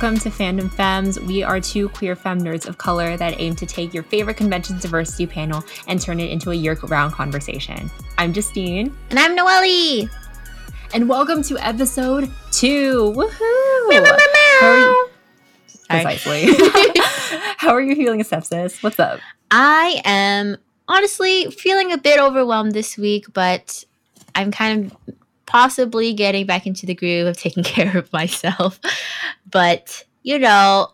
welcome to Fandom Femmes. We are two queer femme nerds of color that aim to take your favorite conventions diversity panel and turn it into a year-round conversation. I'm Justine. And I'm Noelle. And welcome to episode two. Woohoo! Meow, meow, meow, How are you? Precisely. How are you feeling, Step Sis? What's up? I am honestly feeling a bit overwhelmed this week, but I'm kind of possibly getting back into the groove of taking care of myself. But, you know,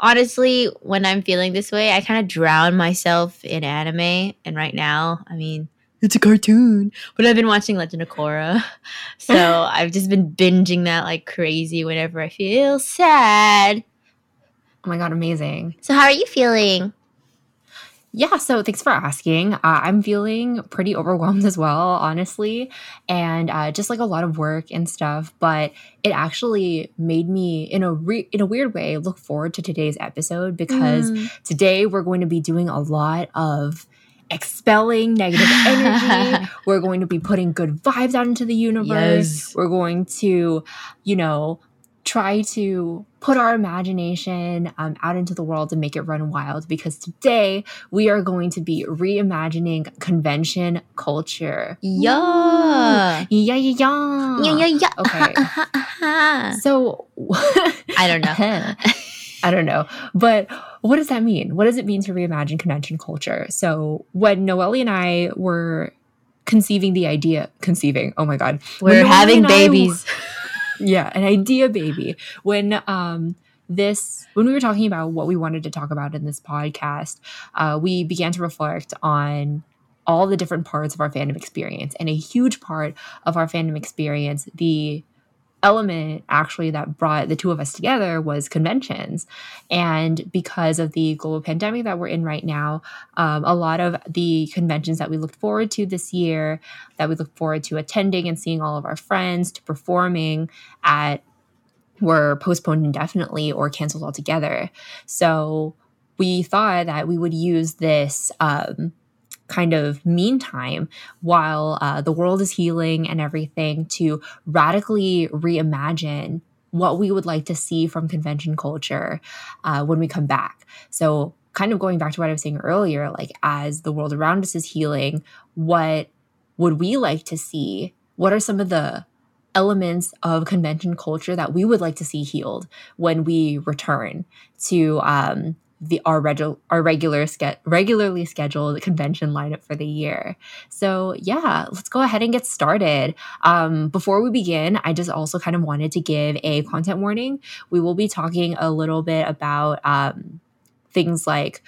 honestly, when I'm feeling this way, I kind of drown myself in anime. And right now, I mean, it's a cartoon, but I've been watching Legend of Korra. So I've just been binging that like crazy whenever I feel sad. Oh my god, amazing. So, how are you feeling? Yeah, so thanks for asking. Uh, I'm feeling pretty overwhelmed as well, honestly, and uh, just like a lot of work and stuff. But it actually made me, in a re- in a weird way, look forward to today's episode because Mm. today we're going to be doing a lot of expelling negative energy. we're going to be putting good vibes out into the universe. Yes. We're going to, you know, try to put our imagination um, out into the world and make it run wild because today we are going to be reimagining convention culture. Yeah. Yeah, yeah, yeah. Yeah, yeah, yeah. Okay. So, I don't know. I don't know. But what does that mean? What does it mean to reimagine convention culture? So, when Noelle and I were conceiving the idea, conceiving, oh my God. We're having and I babies. Yeah an idea baby. When um this when we were talking about what we wanted to talk about in this podcast uh we began to reflect on all the different parts of our fandom experience. And a huge part of our fandom experience the element actually that brought the two of us together was conventions. And because of the global pandemic that we're in right now um, a lot of the conventions that we looked forward to this year that we look forward to attending and seeing all of our friends to performing at were postponed indefinitely or canceled altogether. So we thought that we would use this um, kind of meantime while uh, the world is healing and everything to radically reimagine what we would like to see from convention culture uh, when we come back. So, kind of going back to what I was saying earlier, like as the world around us is healing, what would we like to see? What are some of the elements of convention culture that we would like to see healed when we return to um, the our, regu- our regular ske- regularly scheduled convention lineup for the year. So yeah, let's go ahead and get started. Um, before we begin, I just also kind of wanted to give a content warning. We will be talking a little bit about um, things like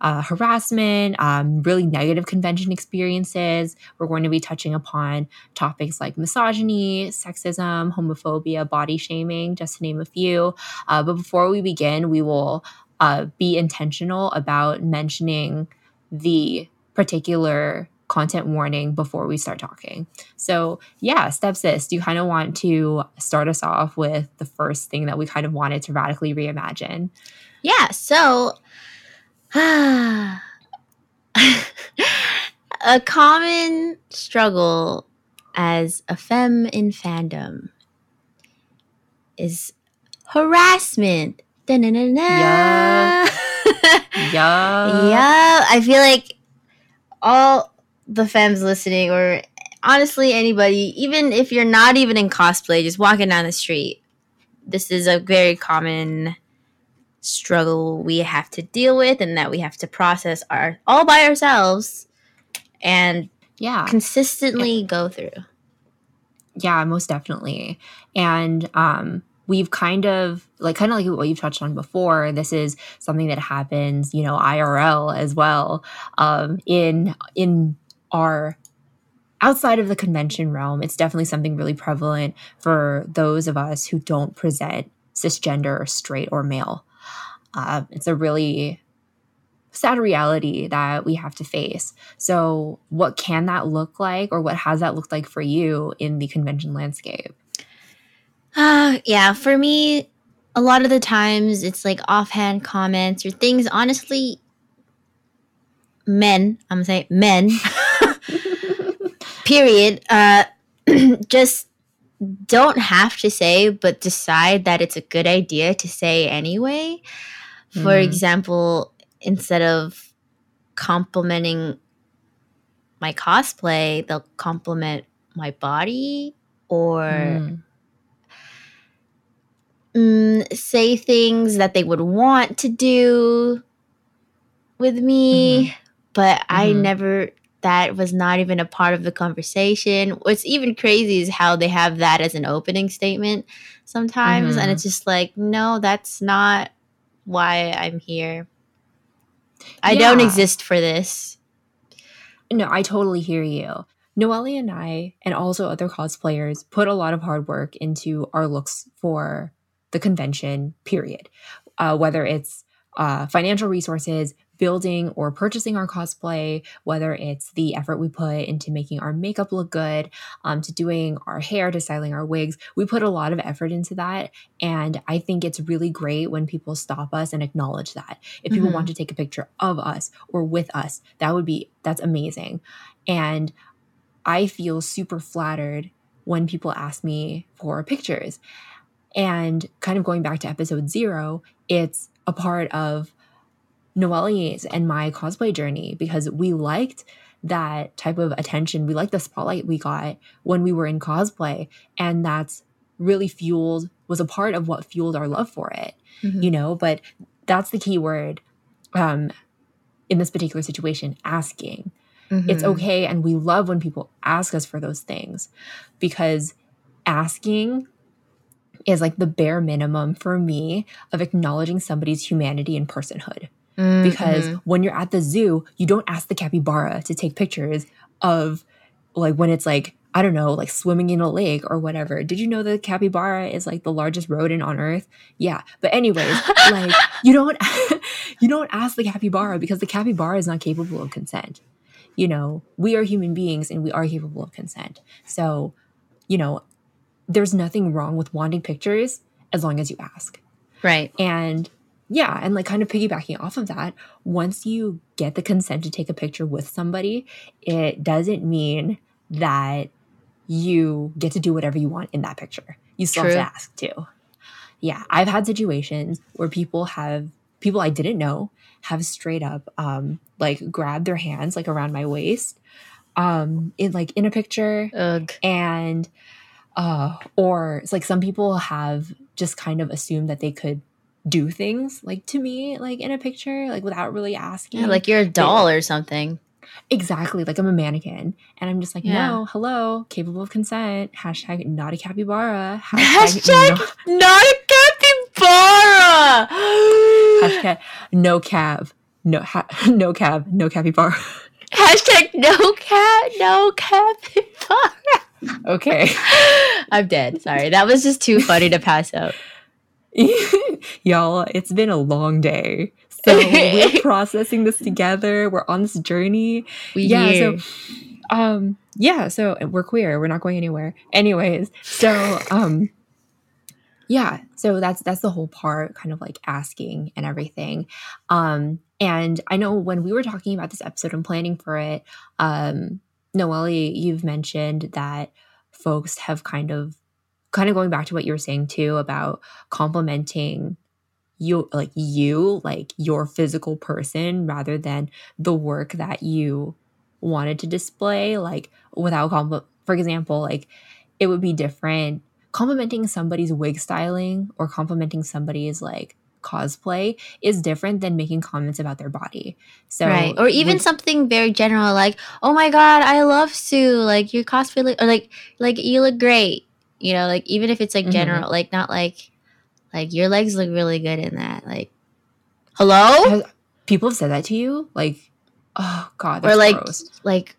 uh, harassment, um, really negative convention experiences. We're going to be touching upon topics like misogyny, sexism, homophobia, body shaming, just to name a few. Uh, but before we begin, we will uh, be intentional about mentioning the particular content warning before we start talking. So, yeah, Step Sis, do you kind of want to start us off with the first thing that we kind of wanted to radically reimagine? Yeah, so a common struggle as a femme in fandom is harassment. Yeah. Yeah. yeah, I feel like all the femmes listening, or honestly anybody, even if you're not even in cosplay, just walking down the street, this is a very common struggle we have to deal with and that we have to process our all by ourselves and Yeah. consistently go through. Yeah, most definitely. And um we've kind of like kind of like what you've touched on before this is something that happens you know irl as well um in in our outside of the convention realm it's definitely something really prevalent for those of us who don't present cisgender straight or male. Uh, it's a really sad reality that we have to face. So what can that look like or what has that looked like for you in the convention landscape Uh, yeah, for me, a lot of the times it's like offhand comments or things, honestly, men, I'm gonna say men, period, uh, just don't have to say, but decide that it's a good idea to say anyway. For Mhm. example, instead of complimenting my cosplay, they'll compliment my body or Mm. Mm, say things that they would want to do with me, but I Mhm. never. That was not even a part of the conversation. What's even crazy is how they have that as an opening statement sometimes, and Mhm. it's just like, no, that's not why I'm here. I don't exist for this. No, I totally hear you. Noelle and I, and also other cosplayers, put a lot of hard work into our looks for the convention, period. Uh, whether it's uh, financial resources, building or purchasing our cosplay, whether it's the effort we put into making our makeup look good, um, to doing our hair, to styling our wigs, we put a lot of effort into that. And I think it's really great when people stop us and acknowledge that. If people Mhm. want to take a picture of us or with us, that would be, that's amazing. And I feel super flattered when people ask me for pictures. And kind of going back to episode zero, it's a part of Noelle's and my cosplay journey because we liked that type of attention. We liked the spotlight we got when we were in cosplay. And that's really fueled, was a part of what fueled our love for it, Mhm. you know? But that's the key word um, in this particular situation asking it's Mhm. okay and we love when people ask us for those things because asking is like the bare minimum for me of acknowledging somebody's humanity and personhood Mm, because when you're at the zoo you don't ask the capybara to take pictures of like when it's like I don't know, like swimming in a lake or whatever. Did you know that capybara is like the largest rodent on earth? Yeah. But anyways, like you don't you don't ask the capybara because the capybara is not capable of consent. You know, we are human beings and we are capable of consent. So, you know, there's nothing wrong with wanting pictures as long as you ask. right. And yeah, and like kind of piggybacking off of that, once you get the consent to take a picture with somebody, it doesn't mean that you get to do whatever you want in that picture. You still True. have to ask too. Yeah, I've had situations where people have people I didn't know have straight up um like grabbed their hands like around my waist um in like in a picture Ugh. and uh or it's like some people have just kind of assumed that they could do things like to me like in a picture like without really asking Yeah, like you're a doll or something. exactly like i'm a mannequin and i'm just like Yeah. no hello capable of consent hashtag not a capybara Hashtag no, Not a capybara. hashtag no cab no ha- no cab no capybara Hashtag no cat, no capybara. Okay. I'm dead. Sorry, that was just too funny to pass out. y'all it's been a long day. So we're processing this together. We're on this journey. We yeah here. so um yeah so we're queer. We're not going anywhere. Anyways so um yeah so that's that's the whole part kind of like asking and everything. Um and i know when we were talking about this episode and planning for it um noelle you've mentioned that folks have kind of kind of going back to what you were saying too about complimenting you like you like your physical person rather than the work that you wanted to display like without compl- for example like it would be different complimenting somebody's wig styling or complimenting somebody's like cosplay is different than making comments about their body so right. Or even would- something very general like, "Oh my god, I love Sue. Like your cosplay look, or like like you look great." You know, like even if it's like Mhm. general, like not like like your legs look really good in that. Like Hello? Has- people have said that to you like oh god Or like gross. like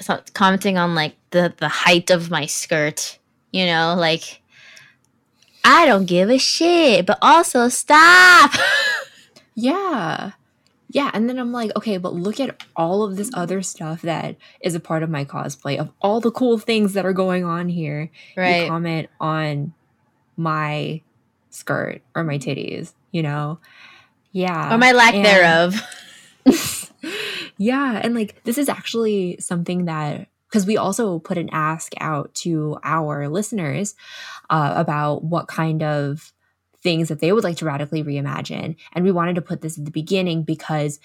so- commenting on like the the height of my skirt, you know, like I don't give a shit, but also stop. Yeah. Yeah. And then I'm like, okay, but look at all of this other stuff that is a part of my cosplay, of all the cool things that are going on here. You comment on my skirt or my titties, you know? Yeah. or my lack And- thereof. yeah. And like, this is actually something that because we also put an ask out to our listeners uh, about what kind of things that they would like to radically reimagine. And we wanted to put this at the beginning because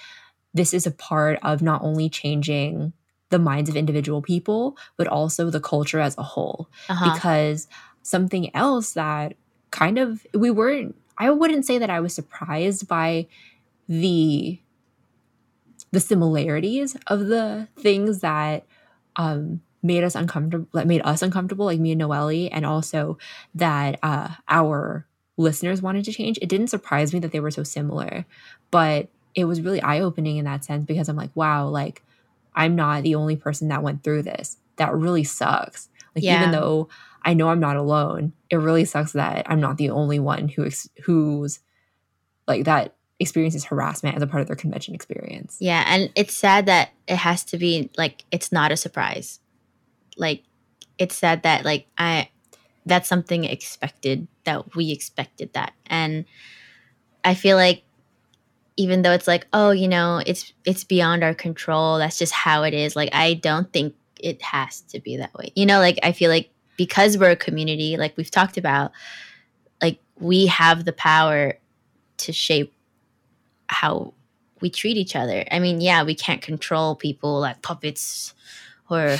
this is a part of not only changing the minds of individual people, but also the culture as a whole. Uh-huh. Because something else that kind of we weren't I wouldn't say that I was surprised by the the similarities of the things that um made us uncomfortable that made us uncomfortable like me and Noelle and also that uh our listeners wanted to change. It didn't surprise me that they were so similar but it was really eye-opening in that sense because i'm like wow like i'm not the only person that went through this. That really sucks. Like Yeah. even though i know i'm not alone it really sucks that i'm not the only one who ex- who's like that experiences harassment as a part of their convention experience Yeah, and it's sad that it has to be like it's not a surprise. Like it's sad that like I that's something expected that we expected that. And I feel like even though it's like, oh, you know, it's it's beyond our control, that's just how it is. Like I don't think it has to be that way. You know, like I feel like because we're a community, like we've talked about, like we have the power to shape how we treat each other. I mean, yeah, we can't control people like puppets or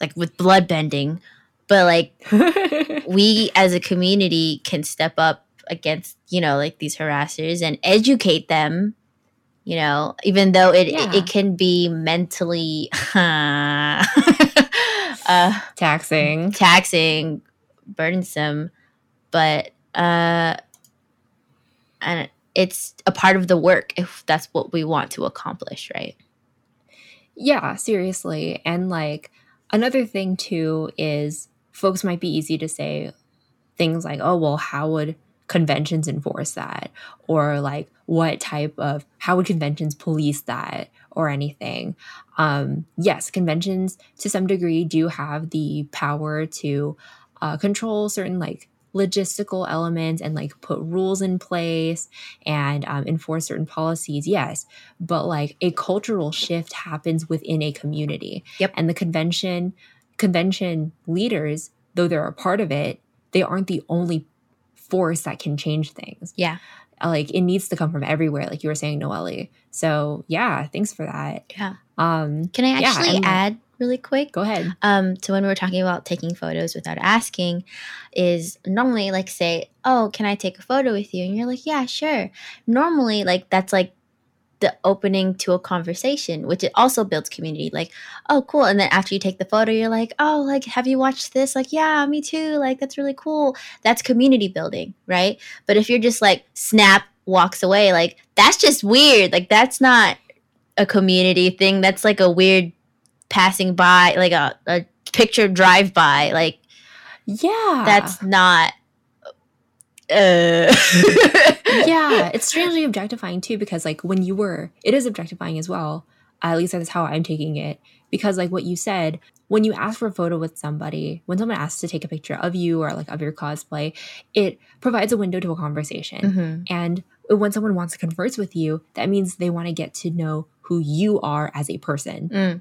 like with blood bending, but like we as a community can step up against, you know, like these harassers and educate them, you know, even though it Yeah. it, it can be mentally uh taxing taxing, burdensome, but uh and it's a part of the work if that's what we want to accomplish, right? Yeah, seriously. And like another thing too is folks might be easy to say things like, oh, well, how would conventions enforce that? Or like, what type of, how would conventions police that? Or anything. Um, yes, conventions to some degree do have the power to uh, control certain like logistical elements and like put rules in place and um, enforce certain policies. Yes, but like a cultural shift happens within a community. Yep. And the convention convention leaders, though they're a part of it, they aren't the only force that can change things. Yeah. Uh, Like it needs to come from everywhere, like you were saying, Noelle. So yeah, thanks for that. Yeah. Um, Can I actually and- add really quick? go ahead. Um, to when we were talking about taking photos without asking, is normally like say, "Oh, can I take a photo with you?" And you're like, "Yeah, sure." Normally, like that's like the opening to a conversation, which it also builds community. Like, oh, cool. And then after you take the photo, you're like, oh, like, have you watched this? Like, yeah, me too. Like, that's really cool. That's community building, right? But if you're just like, snap, walks away, like, that's just weird. Like, that's not a community thing. That's like a weird passing by, like a, a picture drive by. Like, Yeah. that's not. Uh, yeah, it's strangely objectifying too because like when you were, it is objectifying as well. At least that's how I'm taking it. Because like what you said, when you ask for a photo with somebody, when someone asks to take a picture of you or like of your cosplay, it provides a window to a conversation. Mhm. And when someone wants to converse with you, that means they want to get to know who you are as a person. Mm.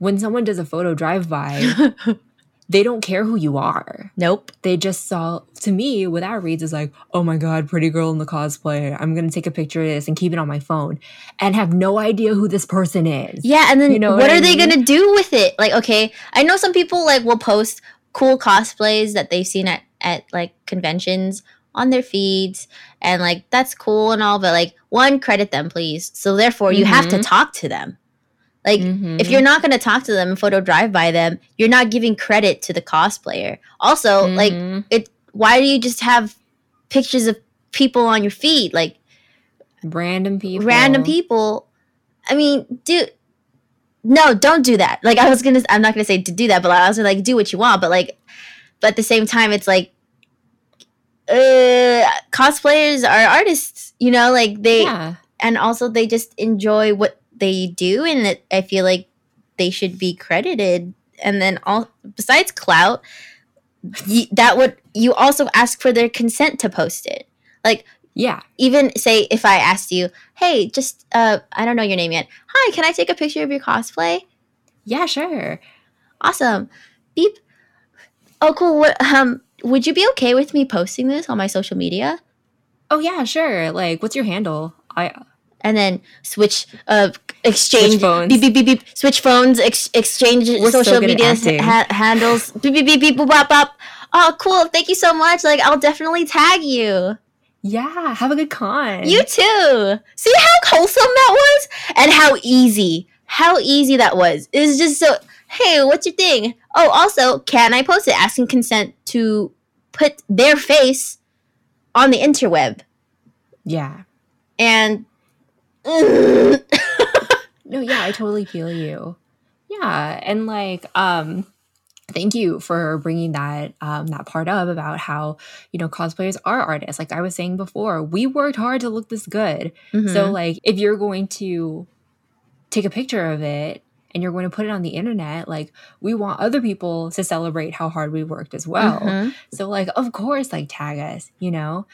When someone does a photo drive by, they don't care who you are. nope. They just saw, to me, what that reads is like, oh my God, pretty girl in the cosplay. I'm going to take a picture of this and keep it on my phone and have no idea who this person is. Yeah, and then You know what, what I are they gonna do with it? Like, okay, I know some people like will post cool cosplays that they've seen at at like conventions on their feeds, and like that's cool and all, but like one credit them, please. So therefore, you have to Mhm. talk to them. Like, Mhm. if you're not gonna talk to them and photo drive by them, you're not giving credit to the cosplayer. Also, like, it why do you just have pictures of people on your feed? Like, random people. random people. I mean, dude, no, don't do that. Like, I was gonna, I'm not gonna say to do that, but I was like, do what you want. But like, but at the same time, it's like, uh, cosplayers are artists, you know, like they, Yeah. and also they just enjoy what they do, and it, I feel like they should be credited. And then all besides clout, y- that would you also ask for their consent to post it. Like Yeah. even say if I asked you, hey, just uh I don't know your name yet. Hi, can I take a picture of your cosplay? Yeah, sure. Awesome. Beep. Oh, cool. What, um, would you be okay with me posting this on my social media? Oh yeah, sure. Like, what's your handle? I and then switch uh exchange Switch phones. beep beep beep beep switch phones ex- exchange We're social media ha- handles beep beep beep beep boop bop bop. Oh, cool! Thank you so much. Like, I'll definitely tag you. yeah, have a good con. You too. See how wholesome that was, and how easy, how easy that was. It's just so. Hey, what's your thing? Oh, also, can I post it? Asking consent to put their face on the interweb, yeah. and No, yeah, I totally feel you. Yeah, and like um thank you for bringing that um that part up about how, you know, cosplayers are artists. Like I was saying before, we worked hard to look this good. So Mhm. like if you're going to take a picture of it and you're going to put it on the internet, like we want other people to celebrate how hard we worked as well. Mhm. So like of course like tag us, you know?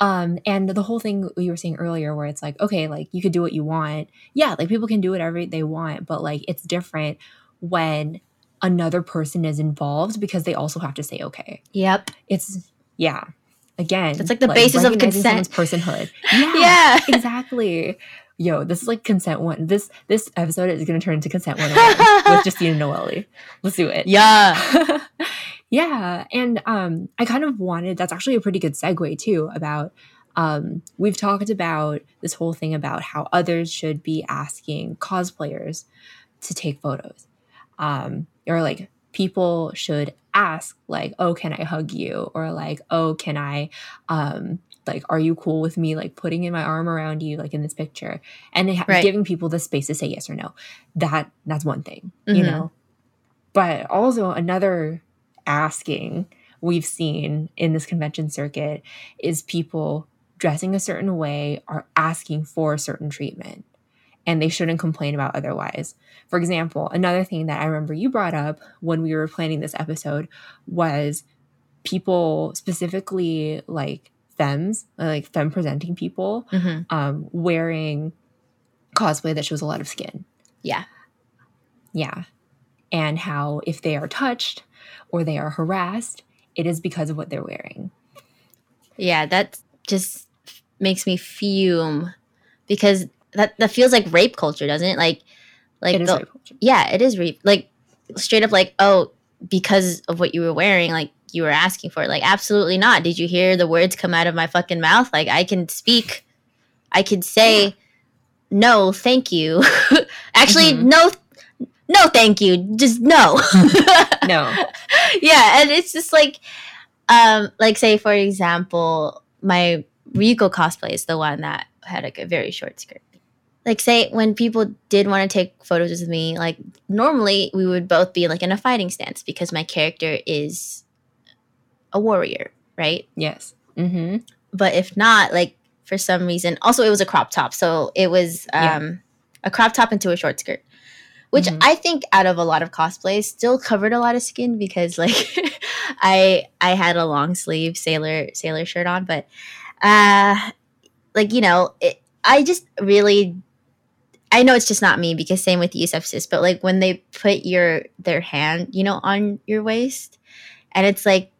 Um and the whole thing you were saying earlier where it's like okay, like you could do what you want. Yeah, like people can do whatever they want, but like it's different when another person is involved because they also have to say okay. Yep. It's yeah. Again, It's like the basis of consent. personhood. Yeah, Yeah. exactly. Yo, this is like consent one. This this episode is gonna turn into consent one with Justina Noelle. Let's do it. Yeah. yeah and um i kind of wanted that's actually a pretty good segue too about um we've talked about this whole thing about how others should be asking cosplayers to take photos um or like people should ask like oh can i hug you or like oh can i um like are you cool with me like putting in my arm around you like in this picture and ha- Right. giving people the space to say yes or no that that's one thing you Mhm. know but also another asking we've seen in this convention circuit is people dressing a certain way are asking for a certain treatment and they shouldn't complain about otherwise. For example, another thing that I remember you brought up when we were planning this episode was people specifically like femmes, like femme presenting people, Mhm. um, wearing cosplay that shows a lot of skin. Yeah. Yeah. And how if they are touched or they are harassed, it is because of what they're wearing. Yeah, that just makes me fume because that that feels like rape culture, doesn't it? Like, like it the- yeah, it is rape. Like straight up, like oh, because of what you were wearing, like you were asking for it. Like absolutely not. Did you hear the words come out of my fucking mouth? Like I can speak, I can say Yeah. no, thank you. Actually, Mhm. no, no, thank you. Just no. No. yeah, and it's just like, um, like say for example, my Ryuko cosplay is the one that had like a very short skirt. Like say when people did want to take photos with me, like normally we would both be like in a fighting stance because my character is a warrior, right? Yes. Mm-hmm. But if not, like for some reason, also it was a crop top, so it was Yeah. um, a crop top into a short skirt which Mhm. I think out of a lot of cosplays still covered a lot of skin because like I I had a long sleeve sailor sailor shirt on, but uh like you know it, I just really I know it's just not me because same with Yusuf sis, but like when they put your their hand you know on your waist and it's like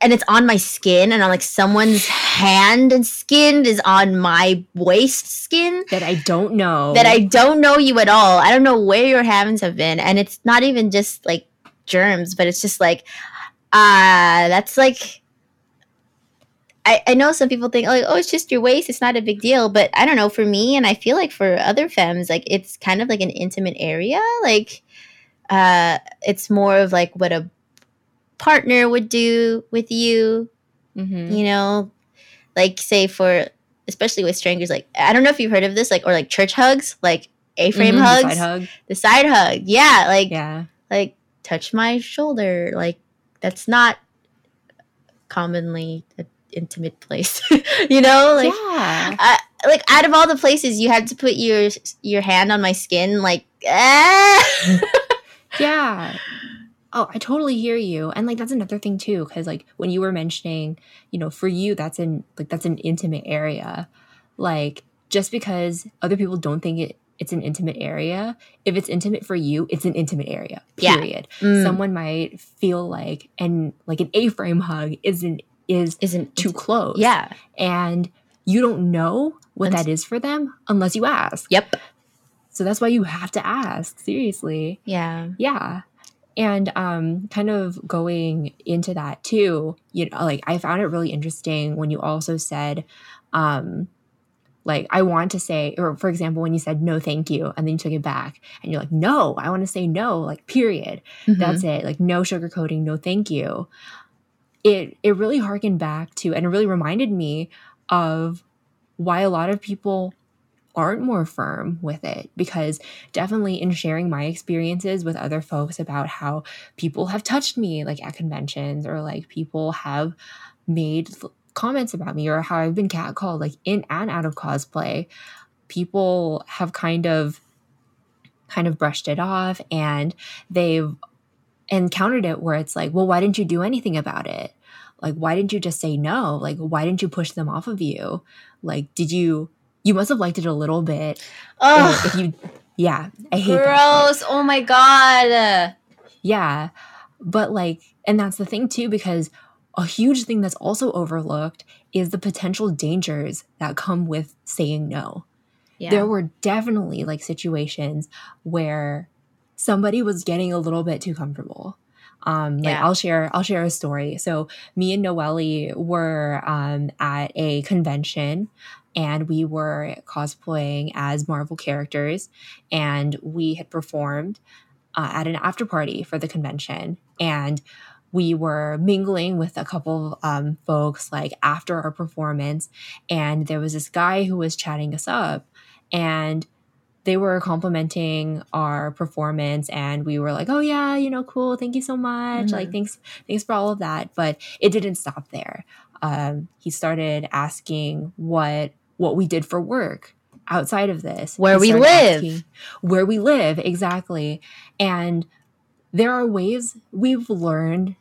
and it's on my skin and on like someone's hand and skin is on my waist skin That I don't know. that I don't know you at all. I don't know where your hands have been, and it's not even just like germs, but it's just like ah, that's like. I, I know some people think like oh it's just your waist it's not a big deal but I don't know for me and I feel like for other femmes like it's kind of like an intimate area like uh it's more of like what a partner would do with you Mhm. you know like say for especially with strangers like i don't know if you've heard of this like or like church hugs like a-frame Mhm, the hugs Side hug. the side hug yeah like Yeah. like touch my shoulder like that's not commonly an intimate place you know like yeah. I, like out of all the places you had to put your your hand on my skin like ah! Yeah. Oh, I totally hear you. And like that's another thing too cuz like when you were mentioning, you know, for you that's in like that's an intimate area. Like just because other people don't think it it's an intimate area. If it's intimate for you, it's an intimate area. Yeah. Period. Mm, Someone might feel like and like an A-frame hug isn't is isn't too close. Yeah. And you don't know what that is for them unless you ask. Yep. So that's why you have to ask. Seriously. Yeah. Yeah. And um kind of going into that too, you know, like I found it really interesting when you also said um like I want to say or for example when you said no thank you and then you took it back and you're like no, I want to say no, like period. Mhm. That's it. Like no sugarcoating, no thank you. It it really harkened back to and it really reminded me of why a lot of people aren't more firm with it because definitely in sharing my experiences with other folks about how people have touched me like at conventions or like people have made comments about me or how I've been catcalled like in and out of cosplay people have kind of kind of brushed it off and they've encountered it where it's like well why didn't you do anything about it? Like why didn't you just say no? Like why didn't you push them off of you? Like did you you must have liked it a little bit Oh, if you yeah i hate that gross. Oh my god. yeah but like and that's the thing too because a huge thing that's also overlooked is the potential dangers that come with saying no Yeah. there were definitely like situations where somebody was getting a little bit too comfortable um like Yeah. i'll share i'll share a story so me and noelle were um at a convention and we were cosplaying as marvel characters and we had performed uh, at an after party for the convention and we were mingling with a couple of um, folks like after our performance and there was this guy who was chatting us up and they were complimenting our performance and we were like oh yeah you know cool thank you so much Mhm. like thanks thanks for all of that but it didn't stop there um, he started asking what what we did for work outside of this. Where we live. asking where we live exactly. And there are ways we've learned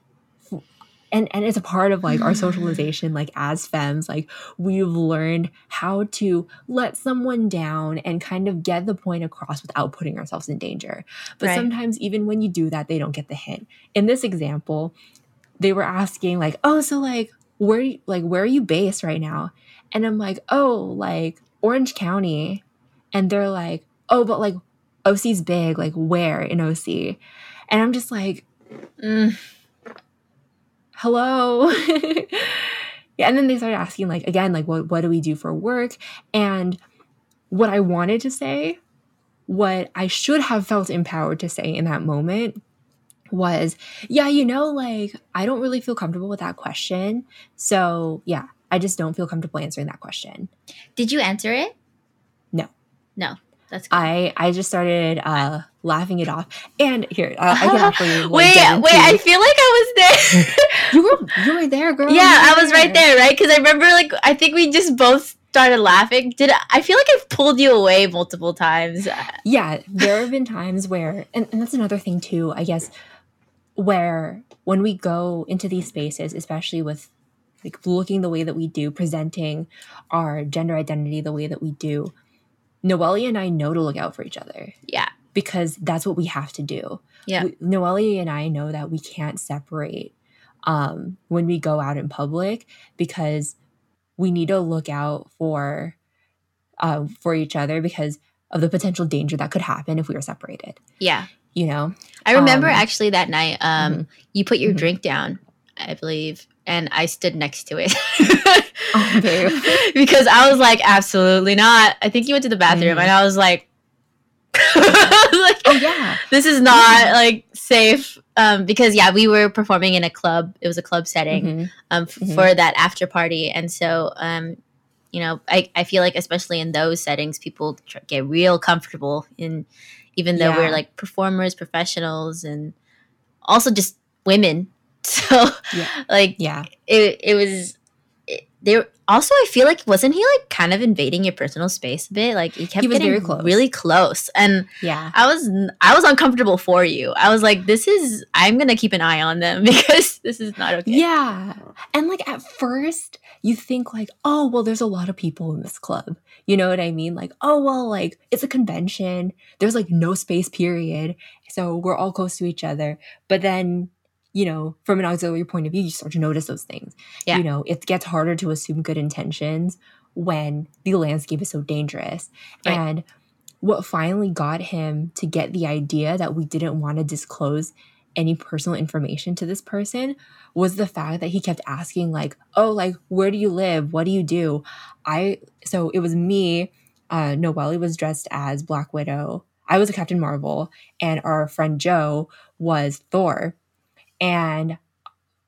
and and it's a part of like our socialization like as femmes like we've learned how to let someone down and kind of get the point across without putting ourselves in danger. But Right. sometimes even when you do that they don't get the hint. In this example they were asking like oh so like where like where are you based right now and i'm like oh like orange county. And they're like oh but like oc's big. Like where in oc and i'm just like Mm, hello. Yeah and then they started asking like again like what, what do we do for work? And what i wanted to say what i should have felt empowered to say in that moment was yeah you know like i don't really feel comfortable with that question. So yeah i just don't feel comfortable answering that question Did you answer it? No. No. That's good. i i just started uh laughing it off and here uh, i can actually like, wait, wait, I feel like I was there. you were you were there girl yeah, I was right there, right? Because I remember, like, I think we just both started laughing. Did I, I feel like I've pulled you away multiple times? yeah there have been times where and, and that's another thing too i guess where when we go into these spaces especially with like looking the way that we do presenting our gender identity the way that we do noelle and i know to look out for each other Yeah. because that's what we have to do Yeah. we, noelle and i know that we can't separate um, when we go out in public because we need to look out for uh, for each other because of the potential danger that could happen if we were separated Yeah. you know I remember Um, actually that night, um, mhm. you put your Mhm. drink down, I believe, and I stood next to it. Oh, because I was like, absolutely not. I think you went to the bathroom, Mhm. and I was like, like, oh yeah this is not like safe. Um, because yeah, we were performing in a club. It was a club setting Mhm. um, f- Mhm. for that after party. And so, um, you know, I, I feel like especially in those settings, people tr- get real comfortable in, even though Yeah. we're like performers, professionals, and also just women. So Yeah. like yeah it, it was, it, they also I feel like wasn't he like kind of invading your personal space a bit? Like he kept He getting very close. really close, and Yeah. I was I was uncomfortable for you. I was like, this is I'm gonna keep an eye on them because this is not okay. Yeah. And like at first, you think like, oh, well, there's a lot of people in this club. You know what I mean? Like, oh, well, like it's a convention. There's like no space period. So we're all close to each other. But then, you know, from an auxiliary point of view, you start to notice those things. Yeah. You know, it gets harder to assume good intentions when the landscape is so dangerous. Right. And what finally got him to get the idea that we didn't want to disclose any personal information to this person was the fact that he kept asking like oh like where do you live what do you do i so it was me uh noelle was dressed as black widow i was a captain marvel and our friend joe was thor and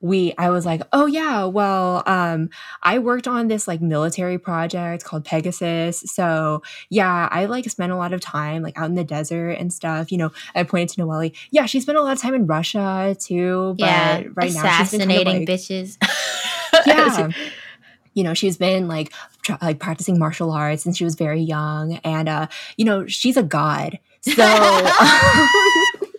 we i was like oh yeah well um i worked on this like military project called pegasus. So yeah i like spent a lot of time like out in the desert and stuff. You know i pointed to noelle yeah she spent a lot of time in russia too but yeah, right now she's kind of, assassinating bitches. yeah. You know she's been like tr- like practicing martial arts since she was very young. And uh you know she's a god. So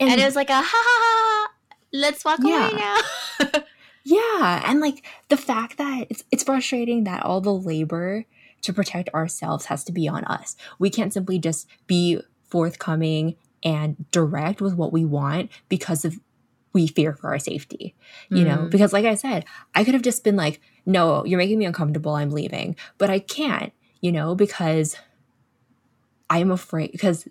and it was like a ha ha ha. Let's walk away now. Yeah, and like the fact that it's it's frustrating that all the labor to protect ourselves has to be on us. We can't simply just be forthcoming and direct with what we want because of we fear for our safety. You know, Mm. because like I said, I could have just been like, "No, you're making me uncomfortable. I'm leaving." But I can't, you know, because I'm afraid because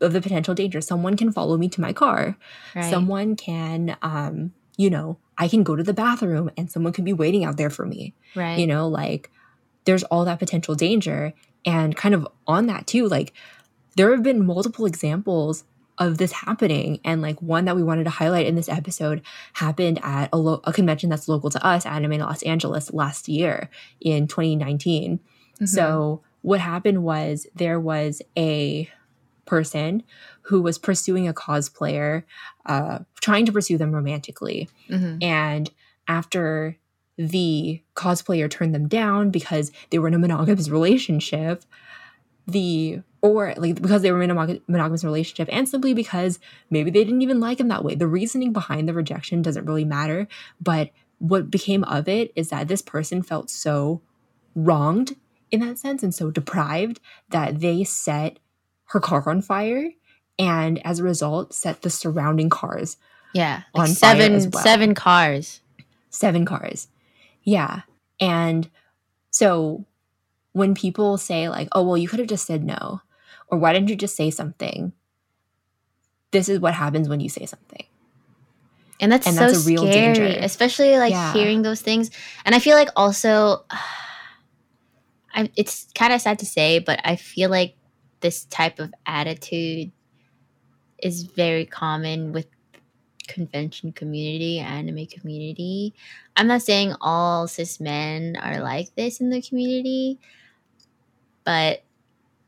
of the potential danger. Someone can follow me to my car Right. someone can um you know i can go to the bathroom and someone could be waiting out there for me right. you know like there's all that potential danger and kind of on that too like there have been multiple examples of this happening and like one that we wanted to highlight in this episode happened at a, lo- a convention that's local to us anime in los angeles last year in 2019 Mhm. so what happened was there was a person who was pursuing a cosplayer, uh, trying to pursue them romantically. Mhm. And after the cosplayer turned them down because they were in a monogamous relationship, the or like because they were in a monogamous relationship and simply because maybe they didn't even like him that way. The reasoning behind the rejection doesn't really matter, but what became of it is that this person felt so wronged in that sense and so deprived that they set her car on fire and as a result set the surrounding cars yeah, on like fire seven as well. seven cars. seven cars yeah and so when people say like oh well you could have just said no or why didn't you just say something this is what happens when you say something And that's And so that's a real scary, danger. especially like Yeah. hearing those things. And I feel like also, I, it's kind of sad to say, but I feel like this type of attitude is very common with convention community, anime community. I'm not saying all cis men are like this in the community, but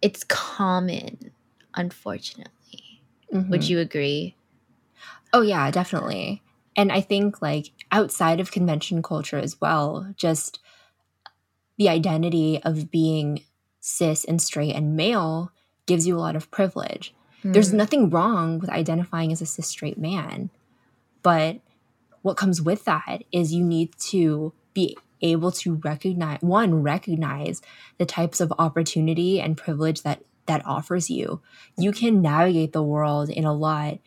it's common, unfortunately. Would Mhm. you agree? Oh yeah, definitely. And I think like outside of convention culture as well, just the identity of being cis and straight and male gives you a lot of privilege. There's Hmm. nothing wrong with identifying as a cis straight man, but what comes with that is you need to be able to recognize one recognize the types of opportunity and privilege that that offers you. You can navigate the world in a lot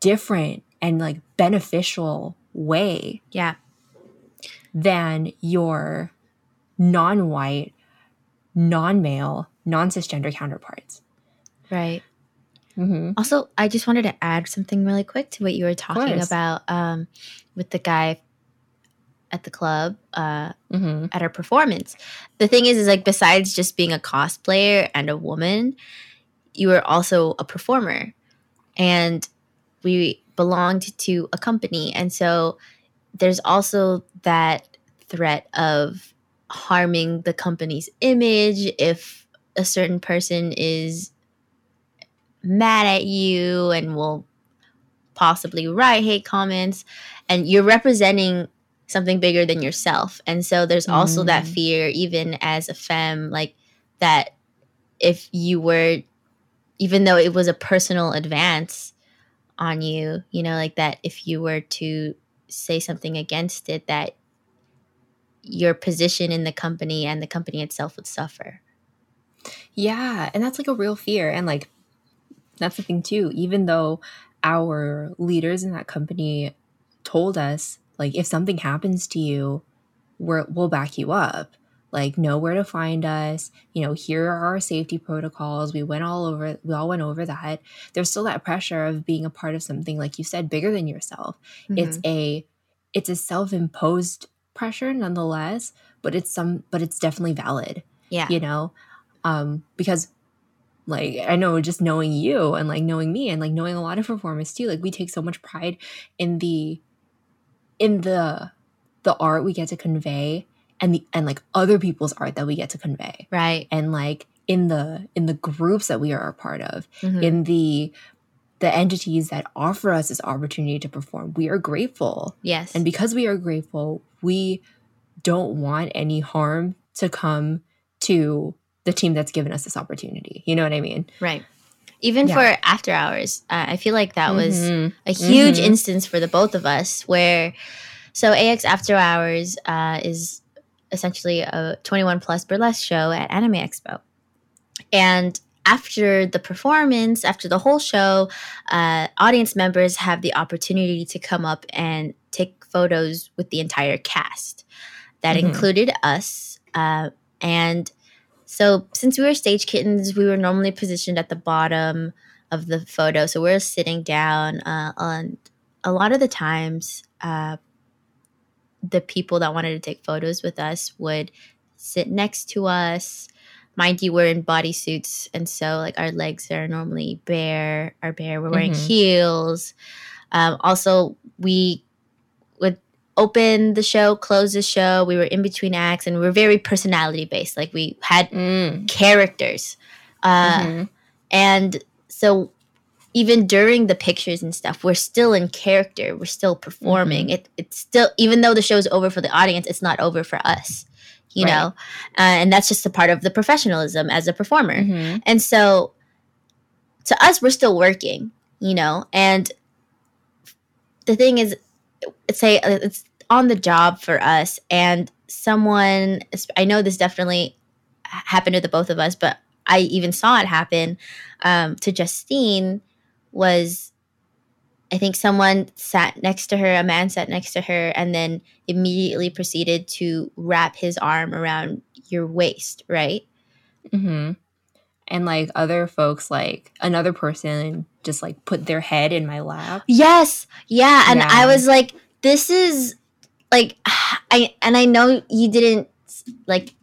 different and like beneficial way yeah. than your non-white, non-male, non-cisgender counterparts. Right. Mm-hmm. Also, I just wanted to add something really quick to what you were talking about um, with the guy at the club uh, Mm-hmm. at our performance. The thing is, is like besides just being a cosplayer and a woman, you were also a performer, and we belonged to a company, and so there's also that threat of harming the company's image if a certain person is mad at you and will possibly write hate comments and you're representing something bigger than yourself. And so there's also that Mm. fear, even as a femme, like that if you were, even though it was a personal advance on you, you know, like that if you were to say something against it, that your position in the company and the company itself would suffer. Yeah, and that's like a real fear. And like that's the thing too. Even though our leaders in that company told us, like, if something happens to you, we're, we'll back you up. Like, know where to find us. You know, here are our safety protocols. We went all over. We all went over that. There's still that pressure of being a part of something, like you said, bigger than yourself. It's a, it's a self-imposed pressure, nonetheless. But it's some, but it's definitely valid yeah. you know um because like i know just knowing you and like knowing me and like knowing a lot of performers too like we take so much pride in the in the the art we get to convey and the and like other people's art that we get to convey Right. and like in the in the groups that we are a part of Mhm. in the the entities that offer us this opportunity to perform we are grateful yes. and because we are grateful, we don't want any harm to come to the team that's given us this opportunity. You know what I mean? Right. Even Yeah. for after hours, uh, I feel like that was Mhm. a huge Mhm. instance for the both of us where so AX After Hours uh, is essentially a 21 plus burlesque show at Anime Expo. And after the performance, after the whole show, uh, audience members have the opportunity to come up and take photos with the entire cast. That Mhm. included us. Uh, and so, since we were stage kittens, we were normally positioned at the bottom of the photo. So, we're sitting down. Uh, on a lot of the times, uh, the people that wanted to take photos with us would sit next to us. Mind you, we're in bodysuits, and so like our legs are normally bare. Are bare. We're wearing Mhm. heels. Um, also, we would open the show, close the show. We were in between acts, and we are very personality based. Like we had Mm. characters, uh, Mhm. and so even during the pictures and stuff, we're still in character. We're still performing. It it's still even though the show's over for the audience, it's not over for us. You Right. know, uh, and that's just a part of the professionalism as a performer. Mhm. And so to us, we're still working, you know, and the thing is, say uh, it's on the job for us and someone, I know this definitely happened to the both of us, but I even saw it happen um, to Justine was I think someone sat next to her, a man sat next to her, and then immediately proceeded to wrap his arm around your waist, right? Mhm. And like other folks, like another person just like put their head in my lap. Yes. Yeah. And I was like, this is like I and I know you didn't like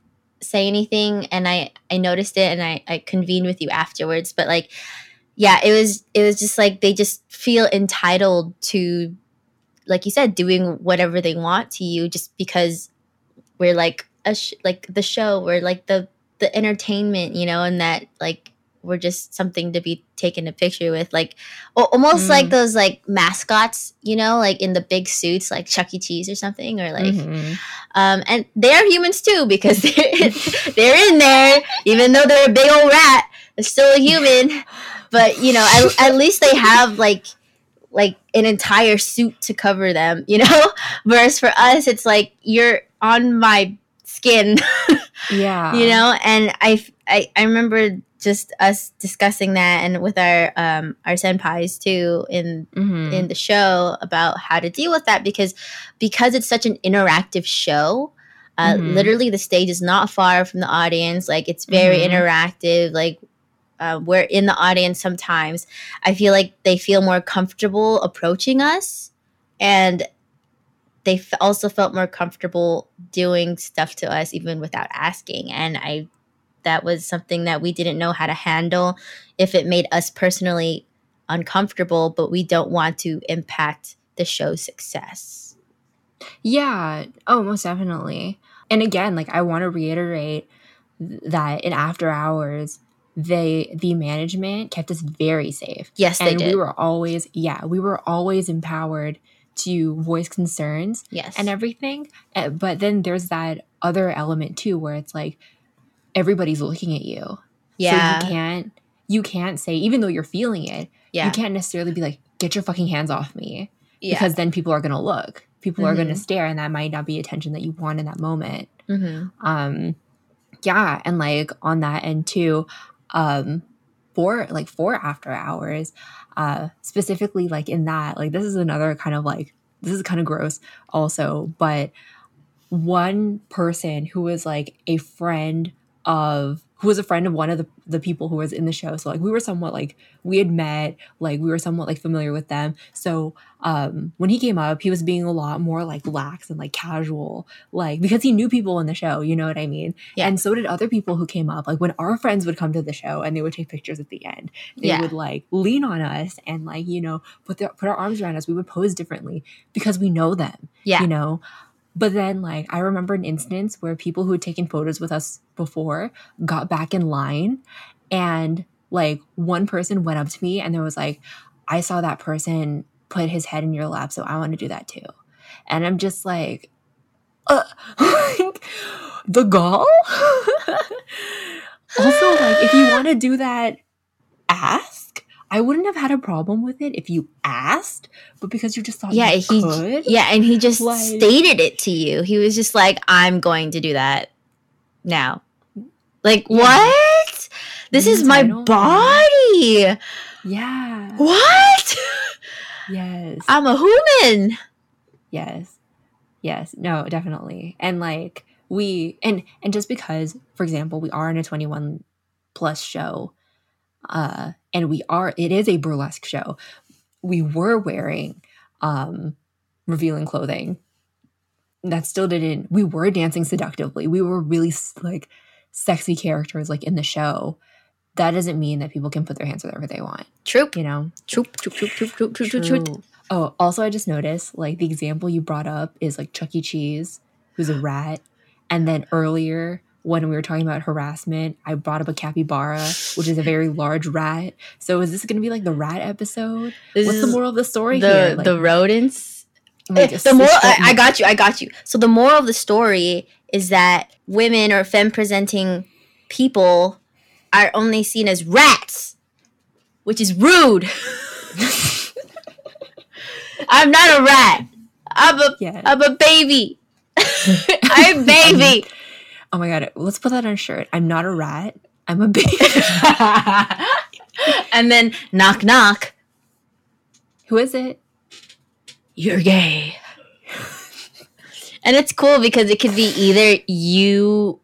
say anything and I I noticed it and I I convened with you afterwards, but like yeah, it was it was just like they just feel entitled to like you said doing whatever they want to you just because we're like a sh- like the show we're like the the entertainment, you know, and that like we're just something to be taken a picture with like almost Mm. like those like mascots you know like in the big suits like chuck e cheese or something or like Mhm. um and they're humans too because they're, they're in there even though they're a big old rat they're still a human but you know at, at least they have like like an entire suit to cover them you know whereas for us it's like you're on my skin Yeah. you know and I, I i remember just us discussing that and with our um our senpais too in Mhm. in the show about how to deal with that because because it's such an interactive show uh, Mhm. literally the stage is not far from the audience like it's very Mhm. interactive like uh, we're in the audience sometimes i feel like they feel more comfortable approaching us and they f- also felt more comfortable doing stuff to us even without asking and i that was something that we didn't know how to handle if it made us personally uncomfortable but we don't want to impact the show's success Yeah. Oh, most definitely. And again, like I want to reiterate that in after hours, they the management kept us very safe. yes they did we were always yeah, we were always empowered to voice concerns Yes. and everything. Uh, But then there's that other element too where it's like everybody's looking at you. yeah. So you can't you can't say even though you're feeling it, yeah. you can't necessarily be like get your fucking hands off me yeah. because then people are going to look. People are going to Mhm. stare and that might not be attention that you want in that moment. hmm Um yeah, and like on that end too, um for like for after hours, uh specifically like in that, like this is another kind of like this is kind of gross also, but one person who was like a friend of who was a friend of one of the, the people who was in the show. So like we were somewhat like we had met, like we were somewhat like familiar with them. So um when he came up, he was being a lot more like lax and like casual, like because he knew people in the show, you know what I mean? Yeah. And so did other people who came up. Like when our friends would come to the show and they would take pictures at the end, they Yeah. would like lean on us and like, you know, put their put our arms around us. We would pose differently because we know them Yeah. you know but then like i remember an instance where people who had taken photos with us before got back in line and like one person went up to me and there was like i saw that person put his head in your lap so i want to do that too. And i'm just like uh, the gall? Also like if you want to do that ask i wouldn't have had a problem with it if you asked but because you just thought yeah. you He. could Yeah, and he just Like- stated it to you. He was just like, "I'm going to do that now." Like Yeah. what? This is my body. yeah What? yes I'm a human. yes yes no definitely and like we and and just because for example we are in a 21 plus show uh and we are it is a burlesque show. We were wearing um revealing clothing. That still didn't we were dancing seductively. We were really like sexy characters like in the show. That doesn't mean that people can put their hands wherever they want true. you know? True. True. oh also i just noticed like the example you brought up is like chuck e. Cheese who's a rat. And then earlier when we were talking about harassment, I brought up a capybara, which is a very large rat. So is this going to be like the rat episode? This What's the moral of the story the here? Like, the rodents. like, Eh, the moral. I, I got you. I got you. So the moral of the story is that women or femme presenting people are only seen as rats, which is rude. I'm not a rat. I'm a Yeah. I'm a baby. I'm baby. oh my god, let's put that on a shirt. I'm not a rat. I'm a baby. and then knock knock. Who is it? You're gay. and it's cool because it could be either you